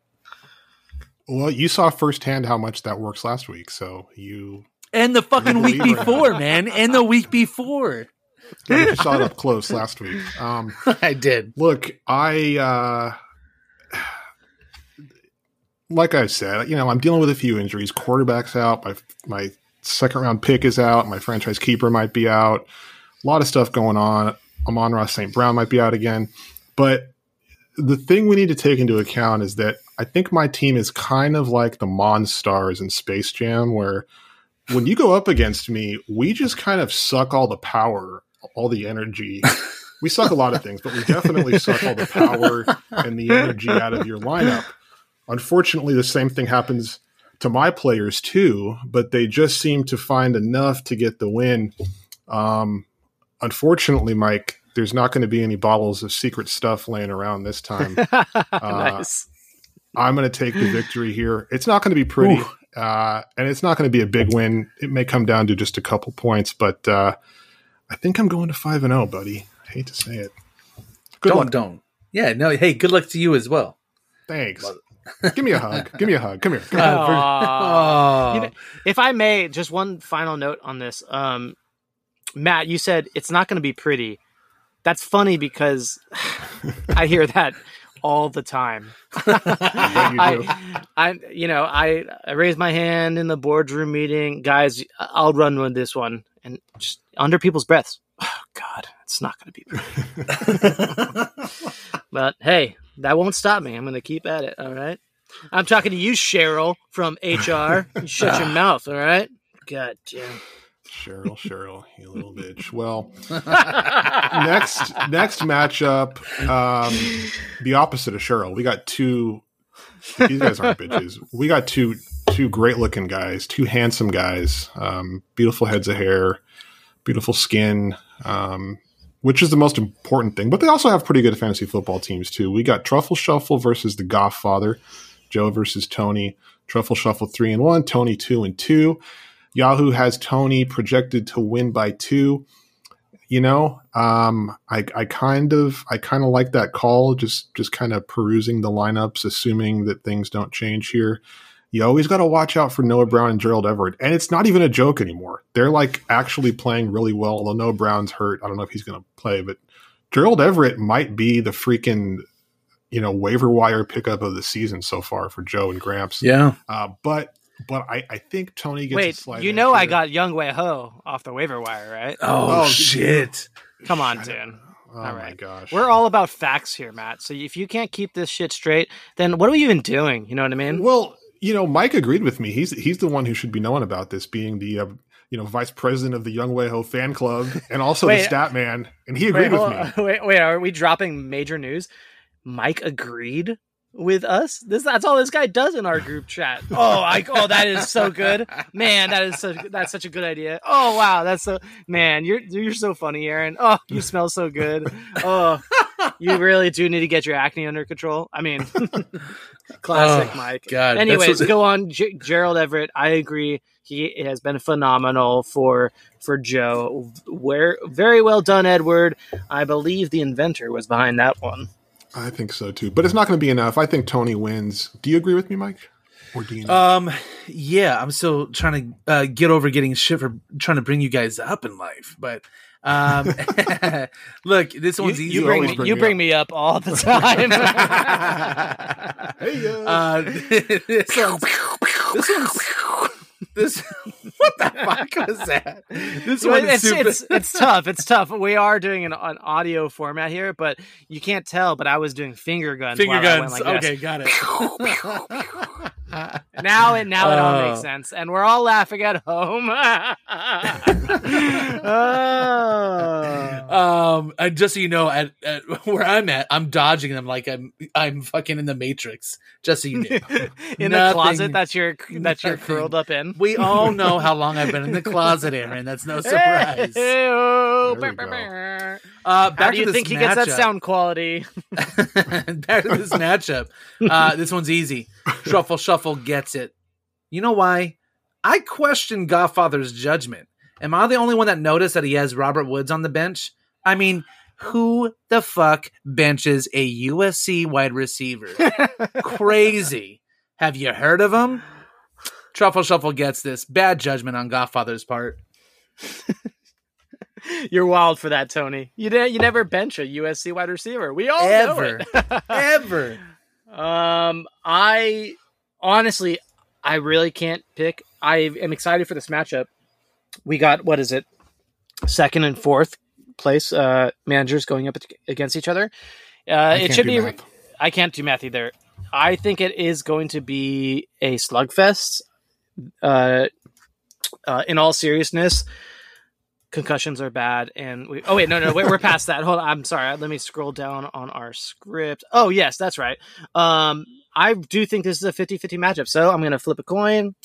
Well, you saw firsthand how much that works last week, so you And the fucking week before, man. And the week before. you saw it up close last week. Um, I did. Look, I uh like I said, you know, I'm dealing with a few injuries. Quarterback's out, my my second round pick is out, my franchise keeper might be out. A lot of stuff going on. Amon Ross St. Brown might be out again. But the thing we need to take into account is that I think my team is kind of like the Monstars in Space Jam, where when you go up against me, we just kind of suck all the power, all the energy. We suck a lot of things, but we definitely suck all the power and the energy out of your lineup. Unfortunately, the same thing happens to my players too, but they just seem to find enough to get the win. Um, unfortunately, Mike, there's not going to be any bottles of secret stuff laying around this time. nice. I'm going to take the victory here. It's not going to be pretty, uh, and it's not going to be a big win. It may come down to just a couple points, but uh, I think I'm going to five and zero, buddy. I hate to say it. Good don't, luck. don't. Yeah, no, hey, good luck to you as well. Thanks. Give me a hug. Give me a hug. Come here. Come here. for- Oh. You know, if I may, just one final note on this. Um, Matt, you said it's not going to be pretty. That's funny because I hear that all the time. you do. I, I, you know, I, I raised my hand in the boardroom meeting, guys. I'll run with this one, and just under people's breaths. Oh God, it's not going to be pretty. but hey, that won't stop me. I'm going to keep at it. All right. I'm talking to you, Cheryl from HR. You shut your mouth. All right. God damn. Cheryl, Cheryl, you little bitch. Well, next next matchup, um, the opposite of Cheryl. We got two. These guys aren't bitches. We got two two great looking guys, two handsome guys, um, beautiful heads of hair, beautiful skin, um, which is the most important thing. But they also have pretty good fantasy football teams too. We got Truffle Shuffle versus the Goff Father, Joe versus Tony. Truffle Shuffle three and one, Tony two and two. Yahoo has Tony projected to win by two. You know, um, I, I kind of, I kind of like that call. Just, just kind of perusing the lineups, assuming that things don't change here. You always got to watch out for Noah Brown and Gerald Everett. And it's not even a joke anymore. They're like actually playing really well. Although Noah Brown's hurt, I don't know if he's going to play, but Gerald Everett might be the freaking you know waiver wire pickup of the season so far for Joe and Gramps. Yeah, uh, but but I, I think Tony gets wait. slight you edge know I got Young Wei Ho off the waiver wire, right? Oh, Oh, shit. Come on, Dan. Oh All my gosh. We're all about facts here, Matt. So if you can't keep this shit straight, then what are we even doing? You know what I mean? Well, you know, Mike agreed with me. He's he's the one who should be known about this, being the uh, you know vice president of the Young Wei Ho fan club and also Wait. the stat man, and he Wait, agreed with hold me. wait, wait. Are we dropping major news? Mike agreed with us. This that's all this guy does in our group chat. Oh, I oh that is so good, man. That is so that's such a good idea. Oh wow, that's so man. You're you're so funny, Aaron. Oh, you smell so good. Oh, you really do need to get your acne under control. I mean, classic Oh, Mike. God, Anyways, what- go on, G- Gerald Everett. I agree. He has been phenomenal for for Joe. Where very well done, Edward. I believe the inventor was behind that one. I think so too, but it's not going to be enough. I think Tony wins. Do you agree with me, Mike? Or do you? Not? Um, yeah, I'm still trying to uh, get over getting shit for trying to bring you guys up in life, but um, look, this You, one's easy. you bring me, bring you me bring me up all the time. hey, uh, this one's this one's this. What the fuck was that? This Well, one's it's, super. it's it's tough. It's tough. We are doing an, an audio format here, but you can't tell. But I was doing finger guns. Finger while I went guns. like this. okay, got it. Now it now it all Oh. makes sense, and we're all laughing at home. Oh. um, and just so you know, at, at where I'm at, I'm dodging them like I'm I'm fucking in the Matrix. Just so you know, in the closet that you're that you're nothing. curled up in. we all know how long I've been in the closet, Aaron. That's no surprise. Hey-o. There we go. Uh, back How do you this think he gets that sound quality? back to this matchup. Uh, this one's easy. Shuffle, shuffle gets it. You know why? I question Godfather's judgment. Am I the only one that noticed that he has Robert Woods on the bench? I mean, who the fuck benches a USC wide receiver? Crazy. Have you heard of him? Truffle Shuffle gets this. Bad judgment on Godfather's part. You're wild for that, Tony. You did, you never bench a USC wide receiver. We all Ever. know it. Ever. Honestly, I really can't pick. I am excited for this matchup. We got what is it? Second and fourth place uh, managers going up against each other. Uh, it should be. math. I can't do math either. I think it is going to be a slugfest. Uh, uh, in all seriousness, concussions are bad, and we. Oh wait, no, no, wait, we're past that. Hold on, I'm sorry. Let me scroll down on our script. Oh yes, that's right. Um, I do think this is a 50-50 matchup, so I'm going to flip a coin.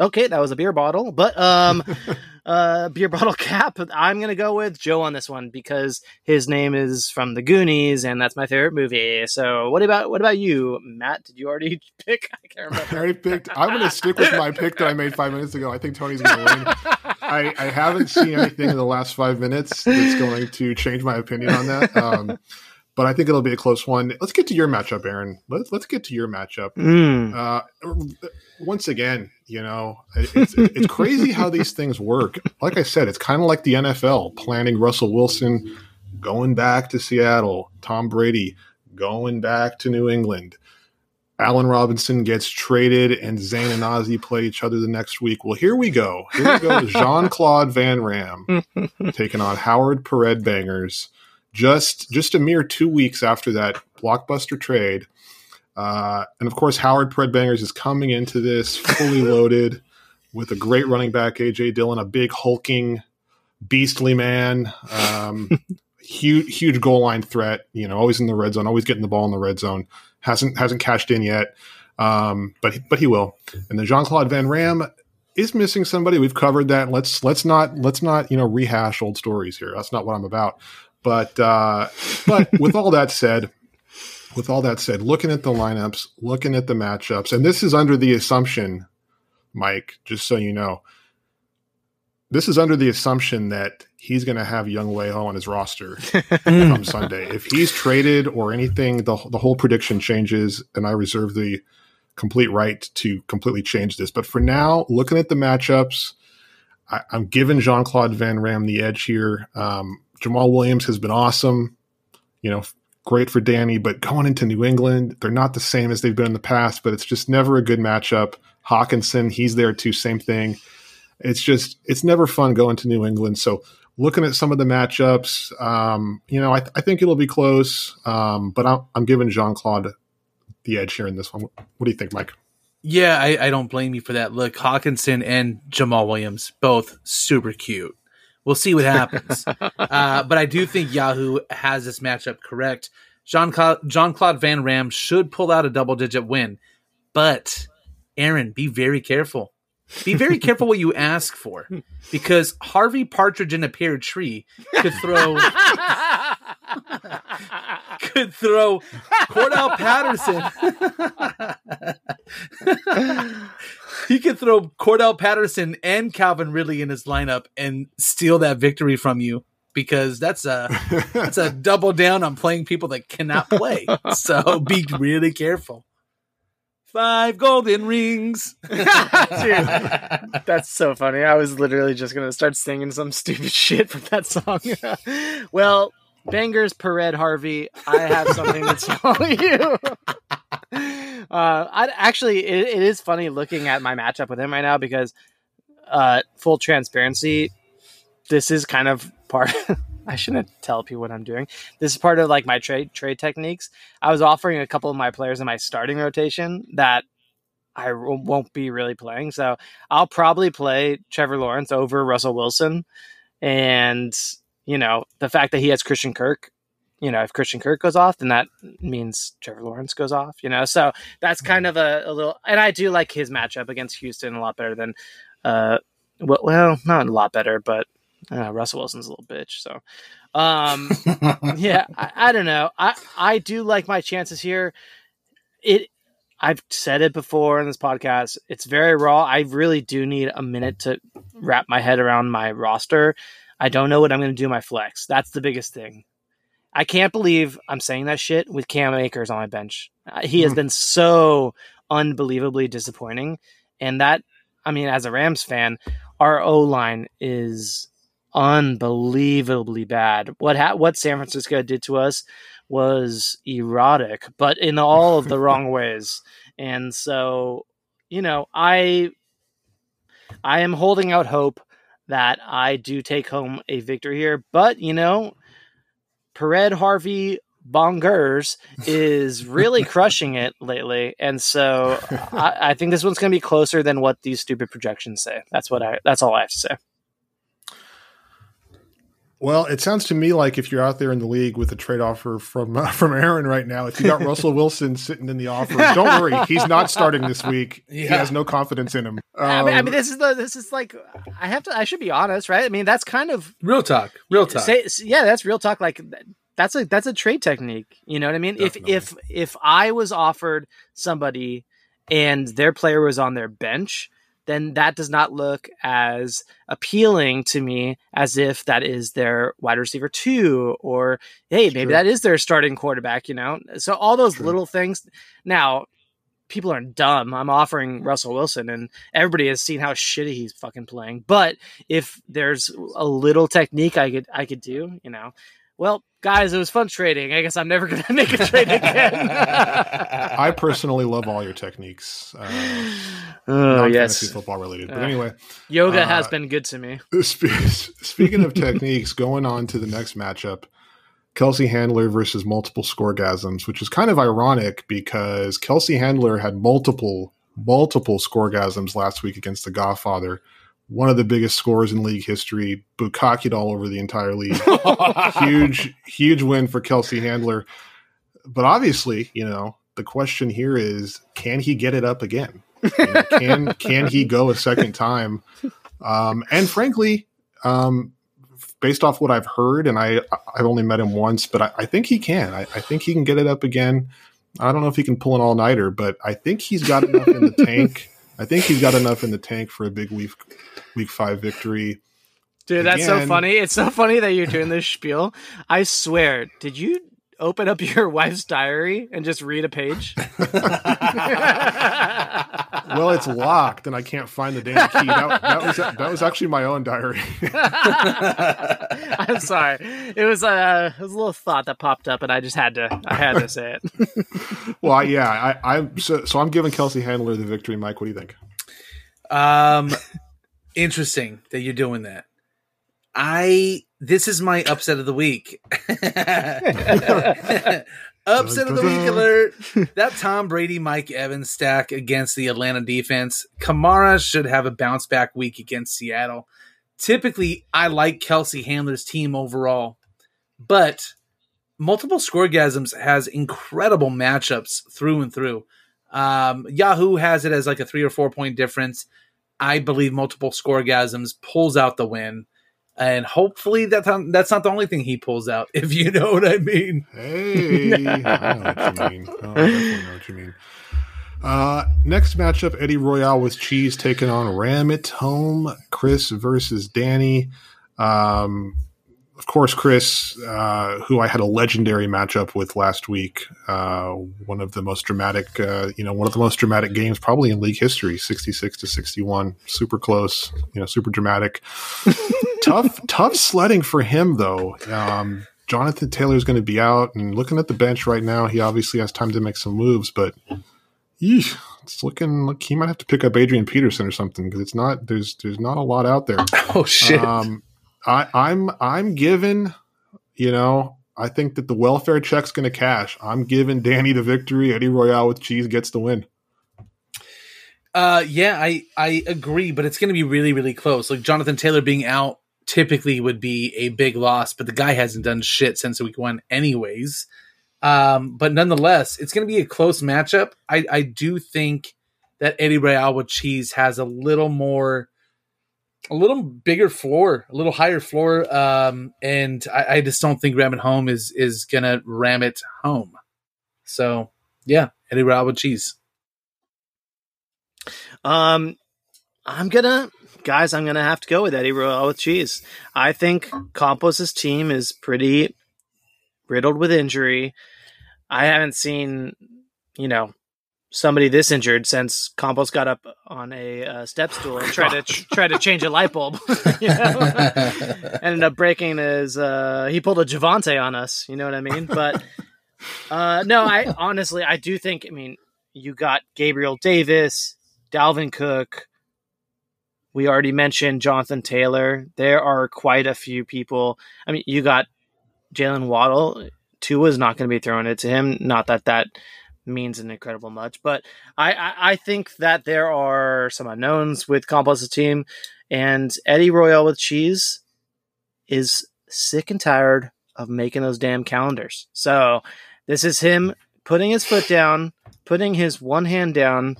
Okay, that was a beer bottle, but um, uh, beer bottle cap. I'm going to go with Joe on this one because his name is from the Goonies, and that's my favorite movie. So, what about what about you, Matt? Did you already pick? I can't remember. I already picked. I'm going to stick with my pick that I made five minutes ago. I think Tony's going to win. I, I haven't seen anything in the last five minutes that's going to change my opinion on that. Um, but I think it'll be a close one. Let's get to your matchup, Aaron. Let's let's get to your matchup. Mm. Uh, once again, you know, it's, it's crazy how these things work. Like I said, it's kind of like the NFL planning Russell Wilson going back to Seattle, Tom Brady going back to New England. Allen Robinson gets traded, and Zane and Ozzy play each other the next week. Well, here we go. Here we go. Jean Claude Van Ram taking on Howard Pered Bangers. Just just a mere two weeks after that blockbuster trade. Uh, and of course, Howard Pred Bangers is coming into this fully loaded with a great running back, AJ Dillon, a big hulking, beastly man, um, huge, huge goal line threat. You know, always in the red zone, always getting the ball in the red zone. hasn't hasn't cashed in yet, um, but but he will. And then Jean Claude Van Ram is missing somebody. We've covered that. Let's let's not let's not you know rehash old stories here. That's not what I'm about. But uh, but with all that said with all that said, looking at the lineups, looking at the matchups, and this is under the assumption, Mike, just so you know, this is under the assumption that he's going to have Young Wei Ho on his roster come Sunday. If he's traded or anything, the, the whole prediction changes, and I reserve the complete right to completely change this. But for now, looking at the matchups, I, am giving Jean Claude Van Ram the edge here. Um, Jamaal Williams has been awesome. You know, great for Danny, but going into New England, they're not the same as they've been in the past, but it's just never a good matchup. Hockenson, he's there too, same thing. It's just, it's never fun going to New England. So looking at some of the matchups, um, you know, I, th- I, think it'll be close, um, but I'm, I'm giving Jean Claude the edge here in this one. What do you think, Mike? Yeah, I, I, don't blame you for that. Look, Hockenson and Jamaal Williams, both super cute. We'll see what happens. uh, but I do think Yahoo has this matchup correct. John Claude Van Ram should pull out a double digit win. But, Aaron, be very careful. Be very careful what you ask for because Harvey Partridge in a pear tree could throw could throw Cordarrelle Patterson. he could throw Cordarrelle Patterson and Calvin Ridley in his lineup and steal that victory from you because that's a that's a double down on playing people that cannot play. So be really careful. Five golden rings. Dude, that's so funny. I was literally just going to start singing some stupid shit from that song. well, Bangers Pered Harvey, I have something to tell you. Uh, I actually, it, it is funny looking at my matchup with him right now because, uh, full transparency, this is kind of part. I shouldn't tell people what I'm doing. This is part of like my trade trade techniques. I was offering a couple of my players in my starting rotation that I won't be really playing. So I'll probably play Trevor Lawrence over Russell Wilson. And, you know, the fact that he has Christian Kirk, you know, if Christian Kirk goes off, then that means Trevor Lawrence goes off, you know? So that's kind of a, a little, and I do like his matchup against Houston a lot better than, uh, well, well, not a lot better, but uh, Russell Wilson's a little bitch. So, um, yeah, I, I, don't know. I I do like my chances here. It. I've said it before in this podcast. It's very raw. I really do need a minute to wrap my head around my roster. I don't know what I'm going to do my flex. That's the biggest thing. I can't believe I'm saying that shit with Cam Akers on my bench. He has mm. been so unbelievably disappointing. And that, I mean, as a Rams fan, our O line is unbelievably bad. What ha- what San Francisco did to us was erotic, but in all of the wrong ways. And so, you know, I I am holding out hope that I do take home a victory here. But you know, Pered Harvey Bongers is really crushing it lately, and so I, I think this one's going to be closer than what these stupid projections say. That's what I. That's all I have to say. Well, it sounds to me like if you're out there in the league with a trade offer from uh, from Aaron right now, if you got Russell Wilson sitting in the offer, don't worry, he's not starting this week. Yeah. He has no confidence in him. Um, I, mean, I, mean, this is the this is like I have to I should be honest, right? I mean, that's kind of real talk, real talk. Say, yeah, that's real talk. Like that's a that's a trade technique. You know what I mean? Definitely. If if if I was offered somebody and their player was on their bench then that does not look as appealing to me as if that is their wide receiver two, or hey, maybe true. that is their starting quarterback, you know? So all those true. little things. Now, people aren't dumb. I'm offering Russell Wilson, and everybody has seen how shitty he's fucking playing. But if there's a little technique I could I could do, you know, well, guys, it was fun trading. I guess I'm never going to make a trade again. I personally love all your techniques. Uh, oh, yes. football related. But uh, anyway, yoga uh, has been good to me. Speaking of techniques, going on to the next matchup, Kelce Handler versus multiple scoregasms, which is kind of ironic because Kelce Handler had multiple, multiple scoregasms last week against the Godfather one of the biggest scores in league history, bukakied all over the entire league. huge, huge win for Kelce Handler. But obviously, you know, the question here is, can he get it up again? You know, can can he go a second time? Um, and frankly, um, based off what I've heard, and I I've only met him once, but I, I think he can. I, I, think he can get it up again. I don't know if he can pull an all nighter, but I think he's got enough in the tank. I think he's got enough in the tank for a big week week five victory. Dude, that's so funny. It's so funny that you're doing this spiel. I swear, did you open up your wife's diary and just read a page? well, it's locked and I can't find the damn key. That, that was that was actually my own diary. I'm sorry. It was uh, it was a little thought that popped up, and I just had to I had to say it. well, I, yeah, I, I'm so, so I'm giving Kelce Handler the victory. Mike, what do you think? Um, interesting that you're doing that. I this is my upset of the week. upset of the week alert. That Tom Brady Mike Evans stack against the Atlanta defense. Kamara should have a bounce back week against Seattle. Typically, I like Kelce Handler's team overall, but multiple scoregasms has incredible matchups through and through. Um, Yahoo has it as like a three or four point difference. I believe multiple scoregasms pulls out the win and hopefully that that's not the only thing he pulls out. If you know what I mean. Hey, I know what you mean. Know what you mean. Uh, next matchup: Eddie Royale with Cheese taking on Ram It Home. Chris versus Danny. Um, of course, Chris, uh, who I had a legendary matchup with last week, uh, one of the most dramatic, uh, you know, one of the most dramatic games probably in league history, sixty-six to sixty-one, super close, you know, super dramatic. tough, tough sledding for him though. Um, Jonathan Taylor is going to be out, and looking at the bench right now, he obviously has time to make some moves, but yeesh, it's looking like he might have to pick up Adrian Peterson or something because it's not there's there's not a lot out there. Oh shit. Um, I, I'm I'm given, you know, I think that the welfare check's going to cash. I'm giving Danny the victory. Eddie Royale with cheese gets the win. Uh, yeah, I I agree, but it's going to be really really close. Like Jonathan Taylor being out typically would be a big loss, but the guy hasn't done shit since week one, anyways. Um, but nonetheless, it's going to be a close matchup. I I do think that Eddie Royale with cheese has a little more a little bigger floor, a little higher floor, um, and I, I, just don't think Ram It Home is is gonna ram it home. So yeah, Eddie Royale with cheese. Um, I'm gonna guys, I'm gonna have to go with Eddie Royale with cheese. I think Campos' team is pretty riddled with injury. I haven't seen, you know, somebody this injured since Campos got up on a uh, step stool and tried to try to change a light bulb. you know? Ended up breaking his. Uh, he pulled a Javonte on us. You know what I mean? But uh, no, I honestly I do think. I mean, you got Gabriel Davis, Dalvin Cook. We already mentioned Jonathan Taylor. There are quite a few people. I mean, you got Jaylen Waddle. Tua is not going to be throwing it to him. Not that that means an incredible much. But I, I, I think that there are some unknowns with Campos' team, and Eddie Royale with cheese is sick and tired of making those damn calendars. So this is him putting his foot down, putting his one hand down,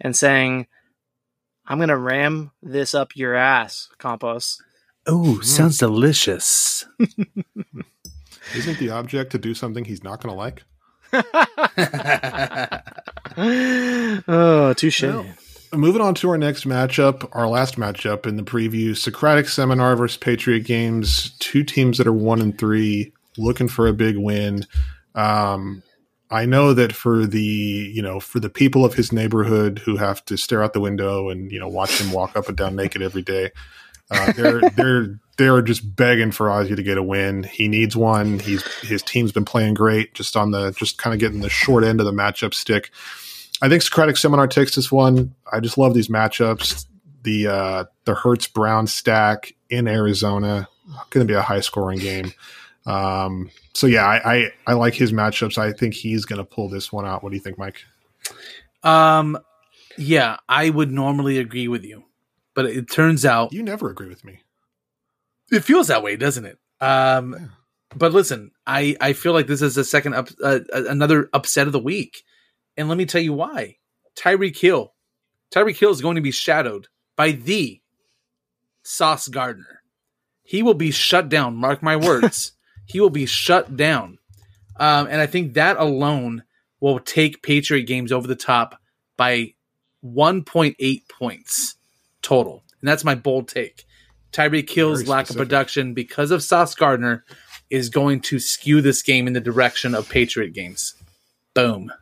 and saying, "I'm gonna ram this up your ass, Compost." Oh, mm-hmm. sounds delicious. Isn't the object to do something he's not going to like? Oh, touche. Well, moving on to our next matchup, our last matchup in the preview Socratic Seminar versus Patriot Games. Two teams that are one and three, looking for a big win. Um, I know that for the you know for the people of his neighborhood who have to stare out the window and you know watch him walk up and down naked every day, uh, they're they're they're just begging for Ozzy to get a win. He needs one. He's his team's been playing great, just on the just kind of getting the short end of the matchup stick. I think Socratic Seminar takes this one. I just love these matchups. The uh, the Hurts Brown stack in Arizona going to be a high scoring game. Um, so yeah, I, I, I like his matchups. I think he's going to pull this one out. What do you think, Mike? Um, yeah, I would normally agree with you, but it turns out you never agree with me. It feels that way, doesn't it? Um, yeah. But listen, I I feel like this is a second up uh, another upset of the week, and let me tell you why. Tyreek Hill, Tyreek Hill is going to be shadowed by the Sauce Gardner. He will be shut down. Mark my words. he will be shut down, um, and I think that alone will take Patriot games over the top by 1.8 points total, and that's my bold take. Tyreek Hill's lack of production because of Sauce Gardner is going to skew this game in the direction of Patriot games. Boom.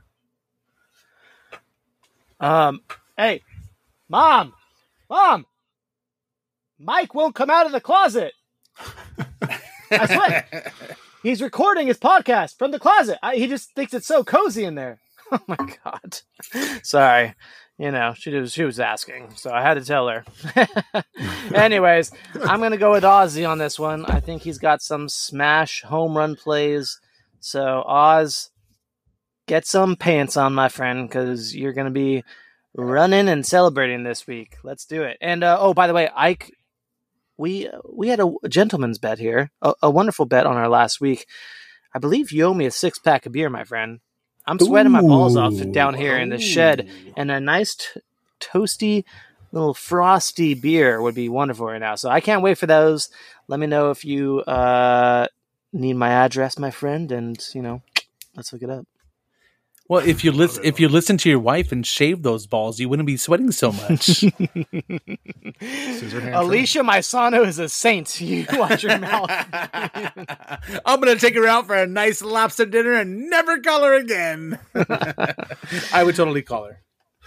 Um, hey, mom, mom, Mike won't come out of the closet. I swear, he's recording his podcast from the closet. I, he just thinks it's so cozy in there. Oh my god! Sorry, you know she was she was asking, so I had to tell her. Anyways, I'm gonna go with Ozzy on this one. I think he's got some smash home run plays. So Oz, get some pants on, my friend, because you're gonna be running and celebrating this week. Let's do it. And uh, oh, by the way, Ike, we we had a, gentleman's bet here, a, a, wonderful bet on our last week. I believe you owe me a six pack of beer, my friend. I'm sweating Ooh. my balls off down here in the shed, and a nice t- toasty little frosty beer would be wonderful right now. So I can't wait for those. Let me know if you uh, need my address, my friend, and you know, let's look it up. Well, if you listen, if you listen to your wife and shave those balls, you wouldn't be sweating so much. Alicia Maisano is a saint. You watch your mouth. I'm gonna take her out for a nice lobster dinner and never call her again. I would totally call her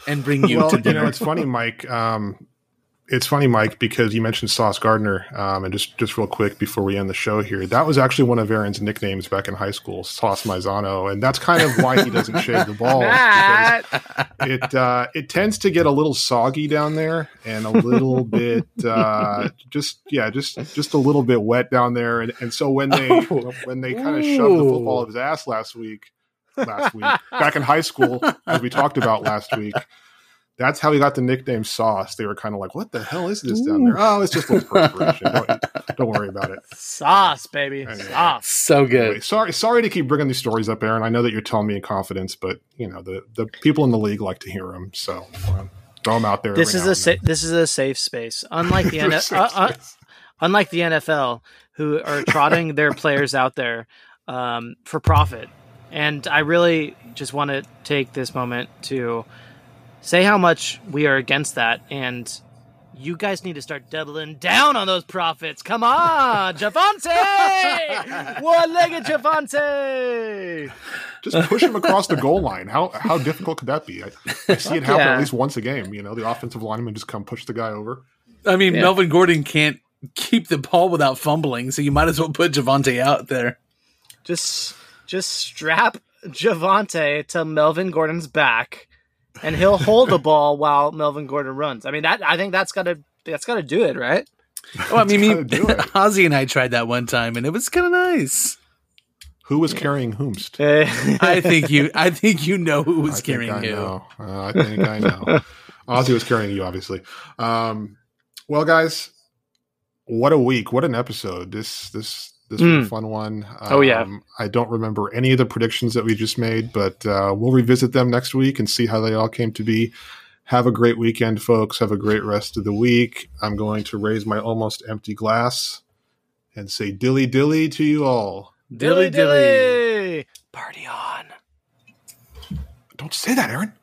and bring you well, to dinner. You know, it's funny, Mike. Um, it's funny, Mike, because you mentioned Sauce Gardner, um, and just just real quick before we end the show here, that was actually one of Aaron's nicknames back in high school, Sauce Maisano, and that's kind of why he doesn't shave the balls. it uh, it tends to get a little soggy down there, and a little bit uh, just yeah, just just a little bit wet down there, and, and so when they oh. when they kind of shoved the football of his ass last week, last week back in high school, as we talked about last week that's how he got the nickname Sauce. They were kind of like, "What the hell is this Ooh. down there?" Oh, it's just a little perspiration. don't, don't, worry about it. Sauce, baby, anyway. sauce. So good. Anyway, sorry, sorry to keep bringing these stories up, Aaron. I know that you're telling me in confidence, but you know the the people in the league like to hear them, so um, throw them out there. This is a sa- this is a safe space, unlike the NFL. Uh, uh, unlike the NFL, who are trotting their players out there um, for profit. And I really just want to take this moment to say how much we are against that and you guys need to start doubling down on those profits. Come on, Javonte! One-legged Javonte! Just push him across the goal line. How how difficult could that be? I, I see it happen yeah. at least once a game. You know, the offensive lineman just come push the guy over. I mean, yeah. Melvin Gordon can't keep the ball without fumbling, so you might as well put Javonte out there. Just just strap Javonte to Melvin Gordon's back and he'll hold the ball while Melvin Gordon runs. I mean, that I think that's gotta that's gotta do it, right? Oh, I mean, me, Ozzy and I tried that one time, and it was kind of nice. Who was carrying whomst? I think you. I think you know who was I carrying I who. Know. Uh, I think I know. Ozzy was carrying you, obviously. Um, well, guys, what a week! What an episode! This this this mm. was a mm. fun one. Um, oh yeah. I don't remember any of the predictions that we just made, but uh, we'll revisit them next week and see how they all came to be. Have a great weekend, folks. Have a great rest of the week. I'm going to raise my almost empty glass and say dilly dilly to you all. Dilly dilly. dilly. Party on. Don't say that, Aaron.